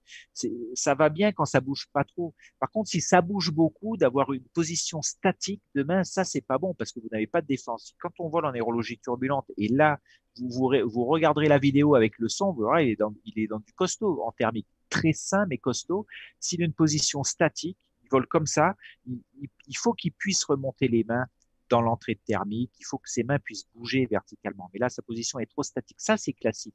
ça va bien quand ça bouge pas trop. Par contre, si ça bouge beaucoup, d'avoir une position statique de main, ça c'est pas bon parce que vous n'avez pas de défense. Quand on vole en aérologie turbulente et là, vous, vous, regarderez la vidéo avec le son, vous verrez, il est il est dans du costaud en thermique, très sain mais costaud. S'il a une position statique, il vole comme ça, il, faut qu'il puisse remonter les mains dans l'entrée thermique, il faut que ses mains puissent bouger verticalement. Mais là, sa position est trop statique. Ça, c'est classique.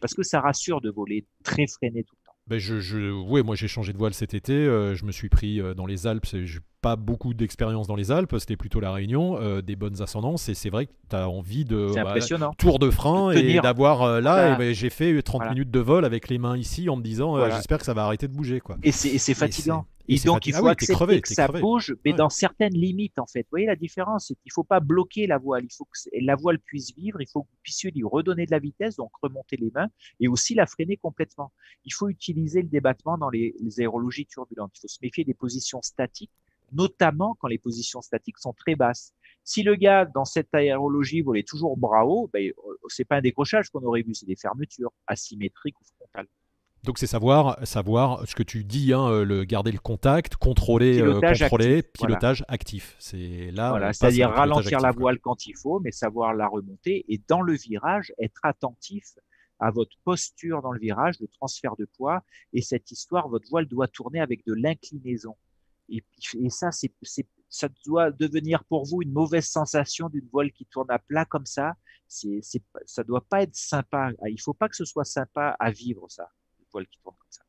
Parce que ça rassure de voler très freiné tout le temps. Ben je, je, ouais, moi j'ai changé de voile cet été. Euh, je me suis pris euh, dans les Alpes pas beaucoup d'expérience dans les Alpes, c'était plutôt la Réunion, euh, des bonnes ascendances, et c'est vrai que tu as envie de bah, tour de frein et d'avoir là, ben, j'ai fait 30 minutes de vol avec les mains ici en me disant j'espère que ça va arrêter de bouger. Quoi. Et c'est fatigant. Et, donc il faut ah accepter que ça bouge, mais dans certaines limites en fait. Vous voyez la différence, c'est qu'il faut pas bloquer la voile, il faut que la voile puisse vivre, il faut que vous puissiez lui redonner de la vitesse, donc remonter les mains, et aussi la freiner complètement. Il faut utiliser le débattement dans les, les aérologies turbulentes. Il faut se méfier des positions statiques notamment quand les positions statiques sont très basses. Si le gars, dans cette aérologie, volait toujours bras haut, ben, euh, c'est pas un décrochage qu'on aurait vu, c'est des fermetures asymétriques ou. Donc c'est savoir, savoir ce que tu dis, hein, euh, le garder le contact, contrôler, euh, pilotage contrôler, pilotage actif. C'est là. Voilà, c'est-à-dire ralentir la voile quand il faut, mais savoir la remonter et dans le virage être attentif à votre posture dans le virage, le transfert de poids et cette histoire, votre voile doit tourner avec de l'inclinaison. Et, ça, c'est, ça doit devenir pour vous une mauvaise sensation d'une voile qui tourne à plat comme ça. C'est, c'est, ça doit pas être sympa. Il faut pas que ce soit sympa à vivre ça, qui tourne comme ça.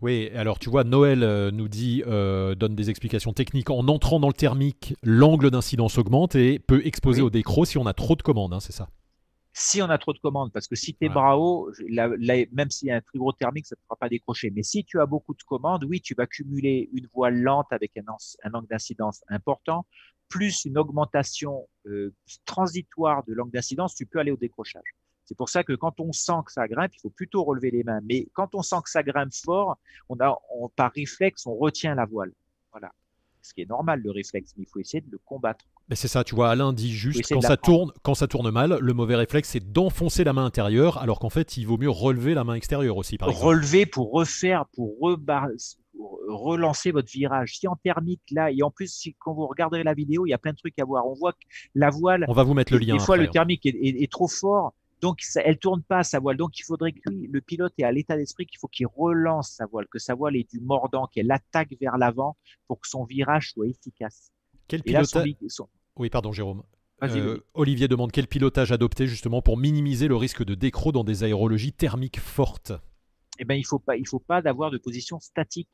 Oui, alors tu vois, Noël euh, nous dit, euh, donne des explications techniques. En entrant dans le thermique, l'angle d'incidence augmente et peut exposer au décro si on a trop de commandes, hein, c'est ça? Si on a trop de commandes, parce que si tu es bras haut, même s'il y a un très gros thermique, ça ne te fera pas décrocher. Mais si tu as beaucoup de commandes, oui, tu vas cumuler une voile lente avec un, angle d'incidence important, plus une augmentation euh, transitoire de l'angle d'incidence, tu peux aller au décrochage. C'est pour ça que quand on sent que ça grimpe, il faut plutôt relever les mains. Mais quand on sent que ça grimpe fort, on a, par réflexe, on retient la voile. Voilà. Ce qui est normal, le réflexe, mais il faut essayer de le combattre c'est ça, tu vois, Alain dit juste quand ça tourne, quand ça tourne mal, le mauvais réflexe c'est d'enfoncer la main intérieure, alors qu'en fait il vaut mieux relever la main extérieure aussi. Par relever pour refaire, pour, relancer votre virage. Si en thermique là, et en plus si, quand vous regarderez la vidéo, il y a plein de trucs à voir. On voit que la voile. On va vous mettre le lien. Des fois le thermique est, trop fort. Donc, ça, elle tourne pas sa voile. Donc, il faudrait que le pilote ait à l'état d'esprit qu'il faut qu'il relance sa voile, que sa voile ait du mordant, qu'elle attaque vers l'avant pour que son virage soit efficace. Quel pilote, oui, pardon, Jérôme. Euh, Olivier demande quel pilotage adopter justement pour minimiser le risque de décro dans des aérologies thermiques fortes? Eh ben, il faut pas, il faut pas d'avoir de position statique.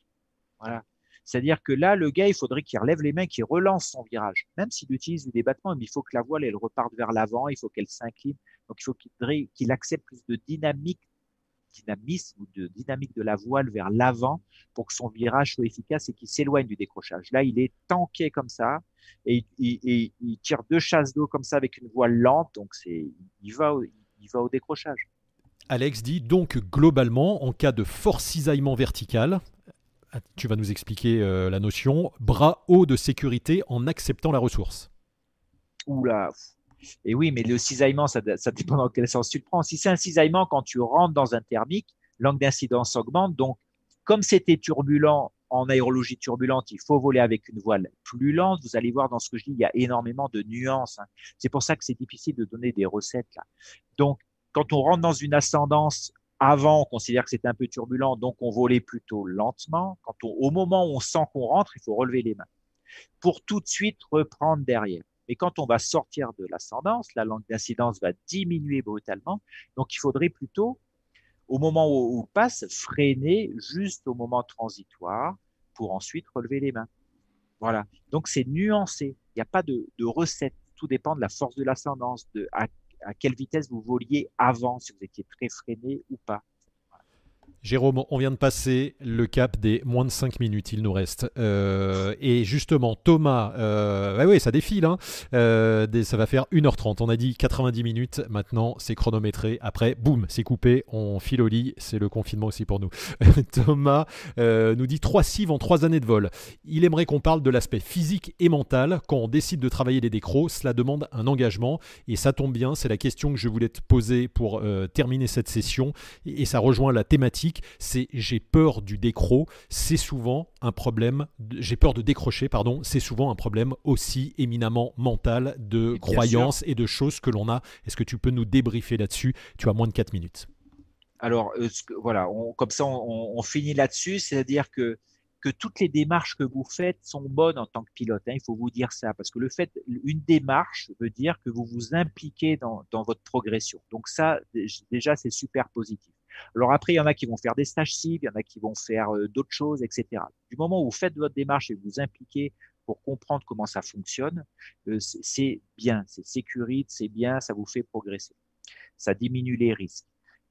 Voilà. C'est-à-dire que là, le gars, il faudrait qu'il relève les mains, qu'il relance son virage, même s'il utilise du débattement. Mais il faut que la voile, elle reparte vers l'avant, il faut qu'elle s'incline. Donc, il faut qu'il accepte plus de dynamique dynamisme ou de dynamique de la voile vers l'avant pour que son virage soit efficace et qu'il s'éloigne du décrochage. Là, il est tanké comme ça et, il tire deux chasses d'eau comme ça avec une voile lente, donc il va, il va au décrochage. Alex dit donc globalement, en cas de fort cisaillement vertical, tu vas nous expliquer euh, la notion, bras haut de sécurité en acceptant la ressource. Oula, et oui, mais le cisaillement, ça, dépend dans quel sens tu le prends. Si c'est un cisaillement quand tu rentres dans un thermique, l'angle d'incidence augmente. Donc, comme c'était turbulent en aérologie turbulente, il faut voler avec une voile plus lente. Vous allez voir dans ce que je dis, il y a énormément de nuances. Hein. C'est pour ça que c'est difficile de donner des recettes là. Donc, quand on rentre dans une ascendance avant, on considère que c'est un peu turbulent, donc on volait plutôt lentement. Quand au moment où on sent qu'on rentre, il faut relever les mains pour tout de suite reprendre derrière. Mais quand on va sortir de l'ascendance, la langue d'incidence va diminuer brutalement. Donc, il faudrait plutôt, au moment où on passe, freiner juste au moment transitoire pour ensuite relever les mains. Voilà. Donc, c'est nuancé. Il n'y a pas de, recette. Tout dépend de la force de l'ascendance, de quelle vitesse vous voliez avant, si vous étiez très freiné ou pas. Jérôme, on vient de passer le cap des moins de 5 minutes, il nous reste. Euh, et justement, Thomas, euh, oui, ça défile, hein. euh, ça va faire 1h30. On a dit 90 minutes, maintenant c'est chronométré. Après, boum, c'est coupé, on file au lit, c'est le confinement aussi pour nous. Thomas nous dit 3 cives en 3 années de vol. Il aimerait qu'on parle de l'aspect physique et mental. Quand on décide de travailler les décros, cela demande un engagement. Et ça tombe bien, c'est la question que je voulais te poser pour terminer cette session. Et ça rejoint la thématique c'est j'ai peur du décro, c'est souvent un problème, j'ai peur de décrocher, pardon, c'est souvent un problème aussi éminemment mental de croyances et de choses que l'on a. Est-ce que tu peux nous débriefer là-dessus? Tu as moins de 4 minutes. Alors, euh, voilà, comme ça, on, finit là-dessus, c'est-à-dire que que toutes les démarches que vous faites sont bonnes en tant que pilote. Hein, il faut vous dire ça, parce que le fait, une démarche veut dire que vous vous impliquez dans, dans votre progression. Donc ça, déjà, c'est super positif. Alors après, il y en a qui vont faire des stages cibles, il y en a qui vont faire euh, d'autres choses, etc. Du moment où vous faites votre démarche et vous vous impliquez pour comprendre comment ça fonctionne, euh, c'est bien, c'est sécurisé, c'est bien, ça vous fait progresser. Ça diminue les risques.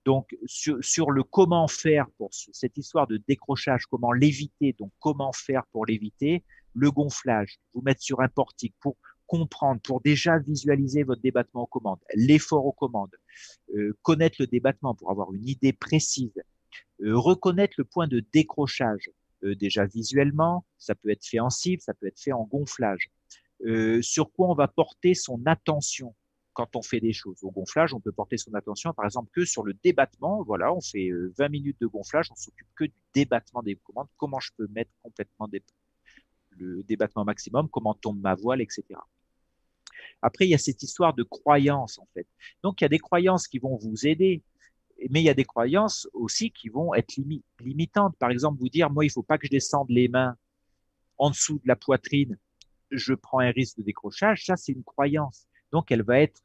Donc, sur, sur, le comment faire pour cette histoire de décrochage, comment l'éviter, donc comment faire pour l'éviter, le gonflage, vous mettre sur un portique pour comprendre, pour déjà visualiser votre débattement aux commandes, l'effort aux commandes, euh, connaître le débattement pour avoir une idée précise, euh, reconnaître le point de décrochage, euh, déjà visuellement, ça peut être fait en cible, ça peut être fait en gonflage. sur quoi on va porter son attention quand on fait des choses? Au gonflage, on peut porter son attention, par exemple, que sur le débattement. Voilà, on fait 20 minutes de gonflage, on s'occupe que du débattement des commandes. Comment je peux mettre complètement le débattement maximum, comment tombe ma voile, etc. Après, il y a cette histoire de croyances, en fait. Donc, il y a des croyances qui vont vous aider, mais il y a des croyances aussi qui vont être limitantes. Par exemple, vous dire, moi, il faut pas que je descende les mains en dessous de la poitrine, je prends un risque de décrochage. Ça, c'est une croyance. Donc, elle va être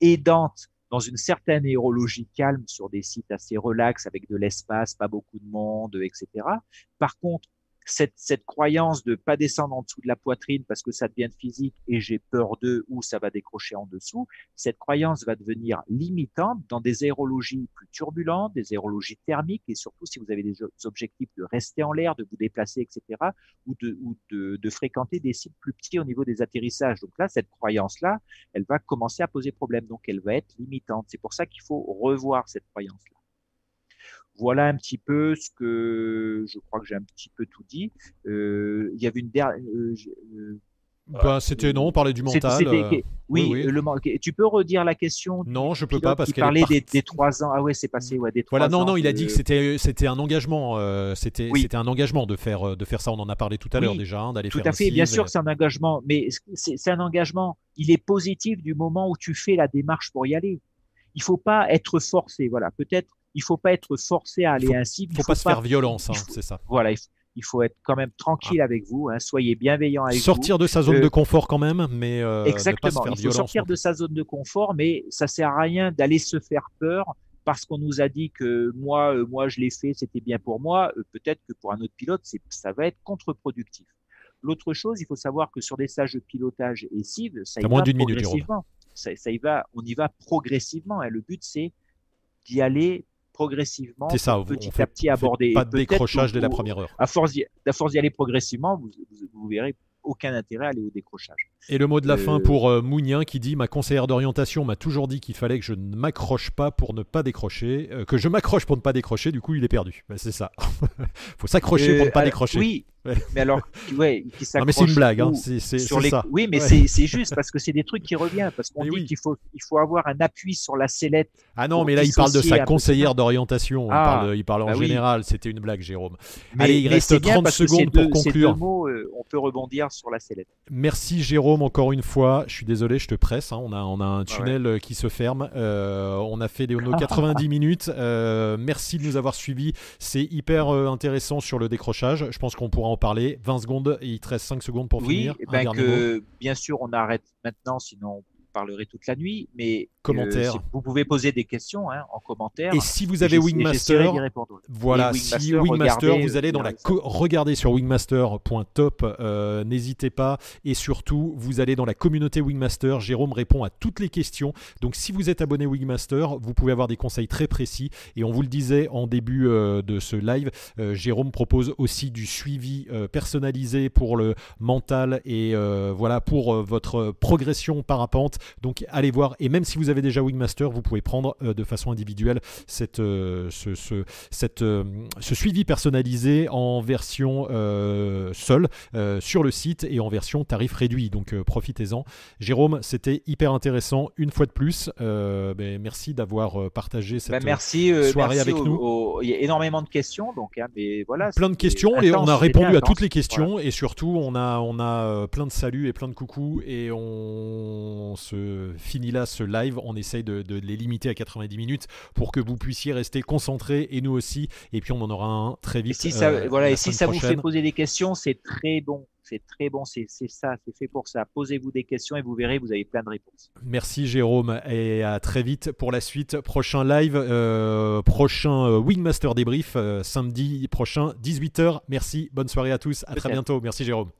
aidante dans une certaine aérologie calme sur des sites assez relax avec de l'espace, pas beaucoup de monde, etc. Par contre, cette, cette croyance de pas descendre en dessous de la poitrine parce que ça devient physique et j'ai peur d'eux ou ça va décrocher en dessous, cette croyance va devenir limitante dans des aérologies plus turbulentes, des aérologies thermiques et surtout si vous avez des objectifs de rester en l'air, de vous déplacer, etc. ou de, ou de, de fréquenter des sites plus petits au niveau des atterrissages. Donc là, cette croyance-là, elle va commencer à poser problème. Donc elle va être limitante. C'est pour ça qu'il faut revoir cette croyance-là. Voilà un petit peu ce que je crois que j'ai un petit peu tout dit. Euh, il y avait une dernière. Euh, euh, ben, c'était non, on parlait du mental. oui, Le, tu peux redire la question Non, je peux pas parce qu'il parlait des, des, trois ans? Ah ouais, c'est passé ouais, des Voilà, non, non, il a dit que c'était c'était un engagement. c'était c'était un engagement de faire de faire ça. On en a parlé tout à l'heure déjà, hein, d'aller faire. Tout à fait, bien sûr, c'est un engagement, mais c'est un engagement. Il est positif du moment où tu fais la démarche pour y aller. Il faut pas être forcé. Voilà, peut-être il faut pas être forcé à aller ainsi. Il faut, faut pas se faire violence, hein, c'est ça. Voilà, il faut, être quand même tranquille ah. avec vous. Hein, soyez bienveillant avec sortir vous. de sa zone euh, de confort quand même, mais euh, exactement. il faut sortir de sa zone de confort, mais ça sert à rien d'aller se faire peur parce qu'on nous a dit que moi, euh, moi je l'ai fait, c'était bien pour moi. Peut-être que pour un autre pilote, ça va être contre-productif. L'autre chose, il faut savoir que sur des stages de pilotage et cibles, ça y va progressivement. ça, y va, on y va progressivement. Hein. Le but, c'est d'y aller progressivement, petit fait- à petit aborder. Pas de décrochage dès la première heure. À force d'y à force d'y aller progressivement, vous, vous, vous verrez aucun intérêt à aller au décrochage. Et le mot de la Euh, fin pour euh, Mounien qui dit Ma conseillère d'orientation m'a toujours dit qu'il fallait que je ne m'accroche pas pour ne pas décrocher, euh, que je m'accroche pour ne pas décrocher, du coup il est perdu. Ben, c'est ça. faut s'accrocher pour Euh, ne pas alors, décrocher. Oui, Ouais. mais alors, ouais, qui non mais c'est une s'accroche blague, hein. c'est les... ça. Oui, mais Ouais. c'est juste parce que c'est des trucs qui reviennent. Parce qu'on dit oui. qu'il faut, il faut avoir un appui sur la sellette. Ah non, mais là il parle de sa conseillère d'orientation, il Ah, parle, il parle en bah oui. général, c'était une blague Jérôme. Mais, Allez, il mais reste c'est bien 30 parce que ces secondes pour conclure. Ces deux mots, euh, on peut rebondir sur la sellette. Merci Jérôme encore une fois. Je suis désolé, je te presse. hein. On, a, on a un tunnel euh, qui se ferme. Euh, on a fait nos 90 minutes. Euh, merci de nous avoir suivis. C'est hyper intéressant sur le décrochage. Je pense qu'on pourra en parler. 20 secondes et il te reste 5 secondes pour Oui, finir. eh Un ben que bien sûr on arrête maintenant, sinon on parlerait toute la nuit. Mais euh, Commentaire. vous pouvez poser des questions hein, en commentaire. Et si vous avez Wingmaster. Voilà, Et si Wingmaster, Wingmaster, regardez, vous allez dans la regardez sur wingmaster.top, euh, n'hésitez pas et surtout vous allez dans la communauté Wingmaster. Jérôme répond à toutes les questions. Donc si vous êtes abonné Wingmaster, vous pouvez avoir des conseils très précis et on vous le disait en début euh, de ce live, euh, Jérôme propose aussi du suivi euh, personnalisé pour le mental et euh, voilà pour euh, votre progression parapente. Donc allez voir et même si vous avez déjà Wingmaster, vous pouvez prendre euh, de façon individuelle cette, euh, ce, ce- cette, euh, ce suivi personnalisé en version seule sur le site et en version tarif réduit. Donc profitez-en. Jérôme, c'était hyper intéressant une fois de plus. Ben, merci d'avoir partagé cette Ben, merci, soirée merci avec au- nous. au- Il y a énormément de questions, donc, hein, mais voilà. plein de questions et on a répondu à toutes les questions et surtout on a on a plein de saluts et plein de coucous et on se finit là ce live on essaye de, de les limiter à 90 minutes pour que vous puissiez rester concentrés et nous aussi et puis on en aura un très Et vite si ça, euh, voilà, et si ça vous fait poser des questions, c'est très bon. C'est très bon, c'est ça, c'est fait pour ça. Posez-vous des questions et vous verrez, vous avez plein de réponses. Merci Jérôme et à très vite pour la suite. Prochain live, euh, prochain euh, Wingmaster débrief euh, samedi prochain 18h. Merci, bonne soirée à tous, à très bientôt. Merci Jérôme.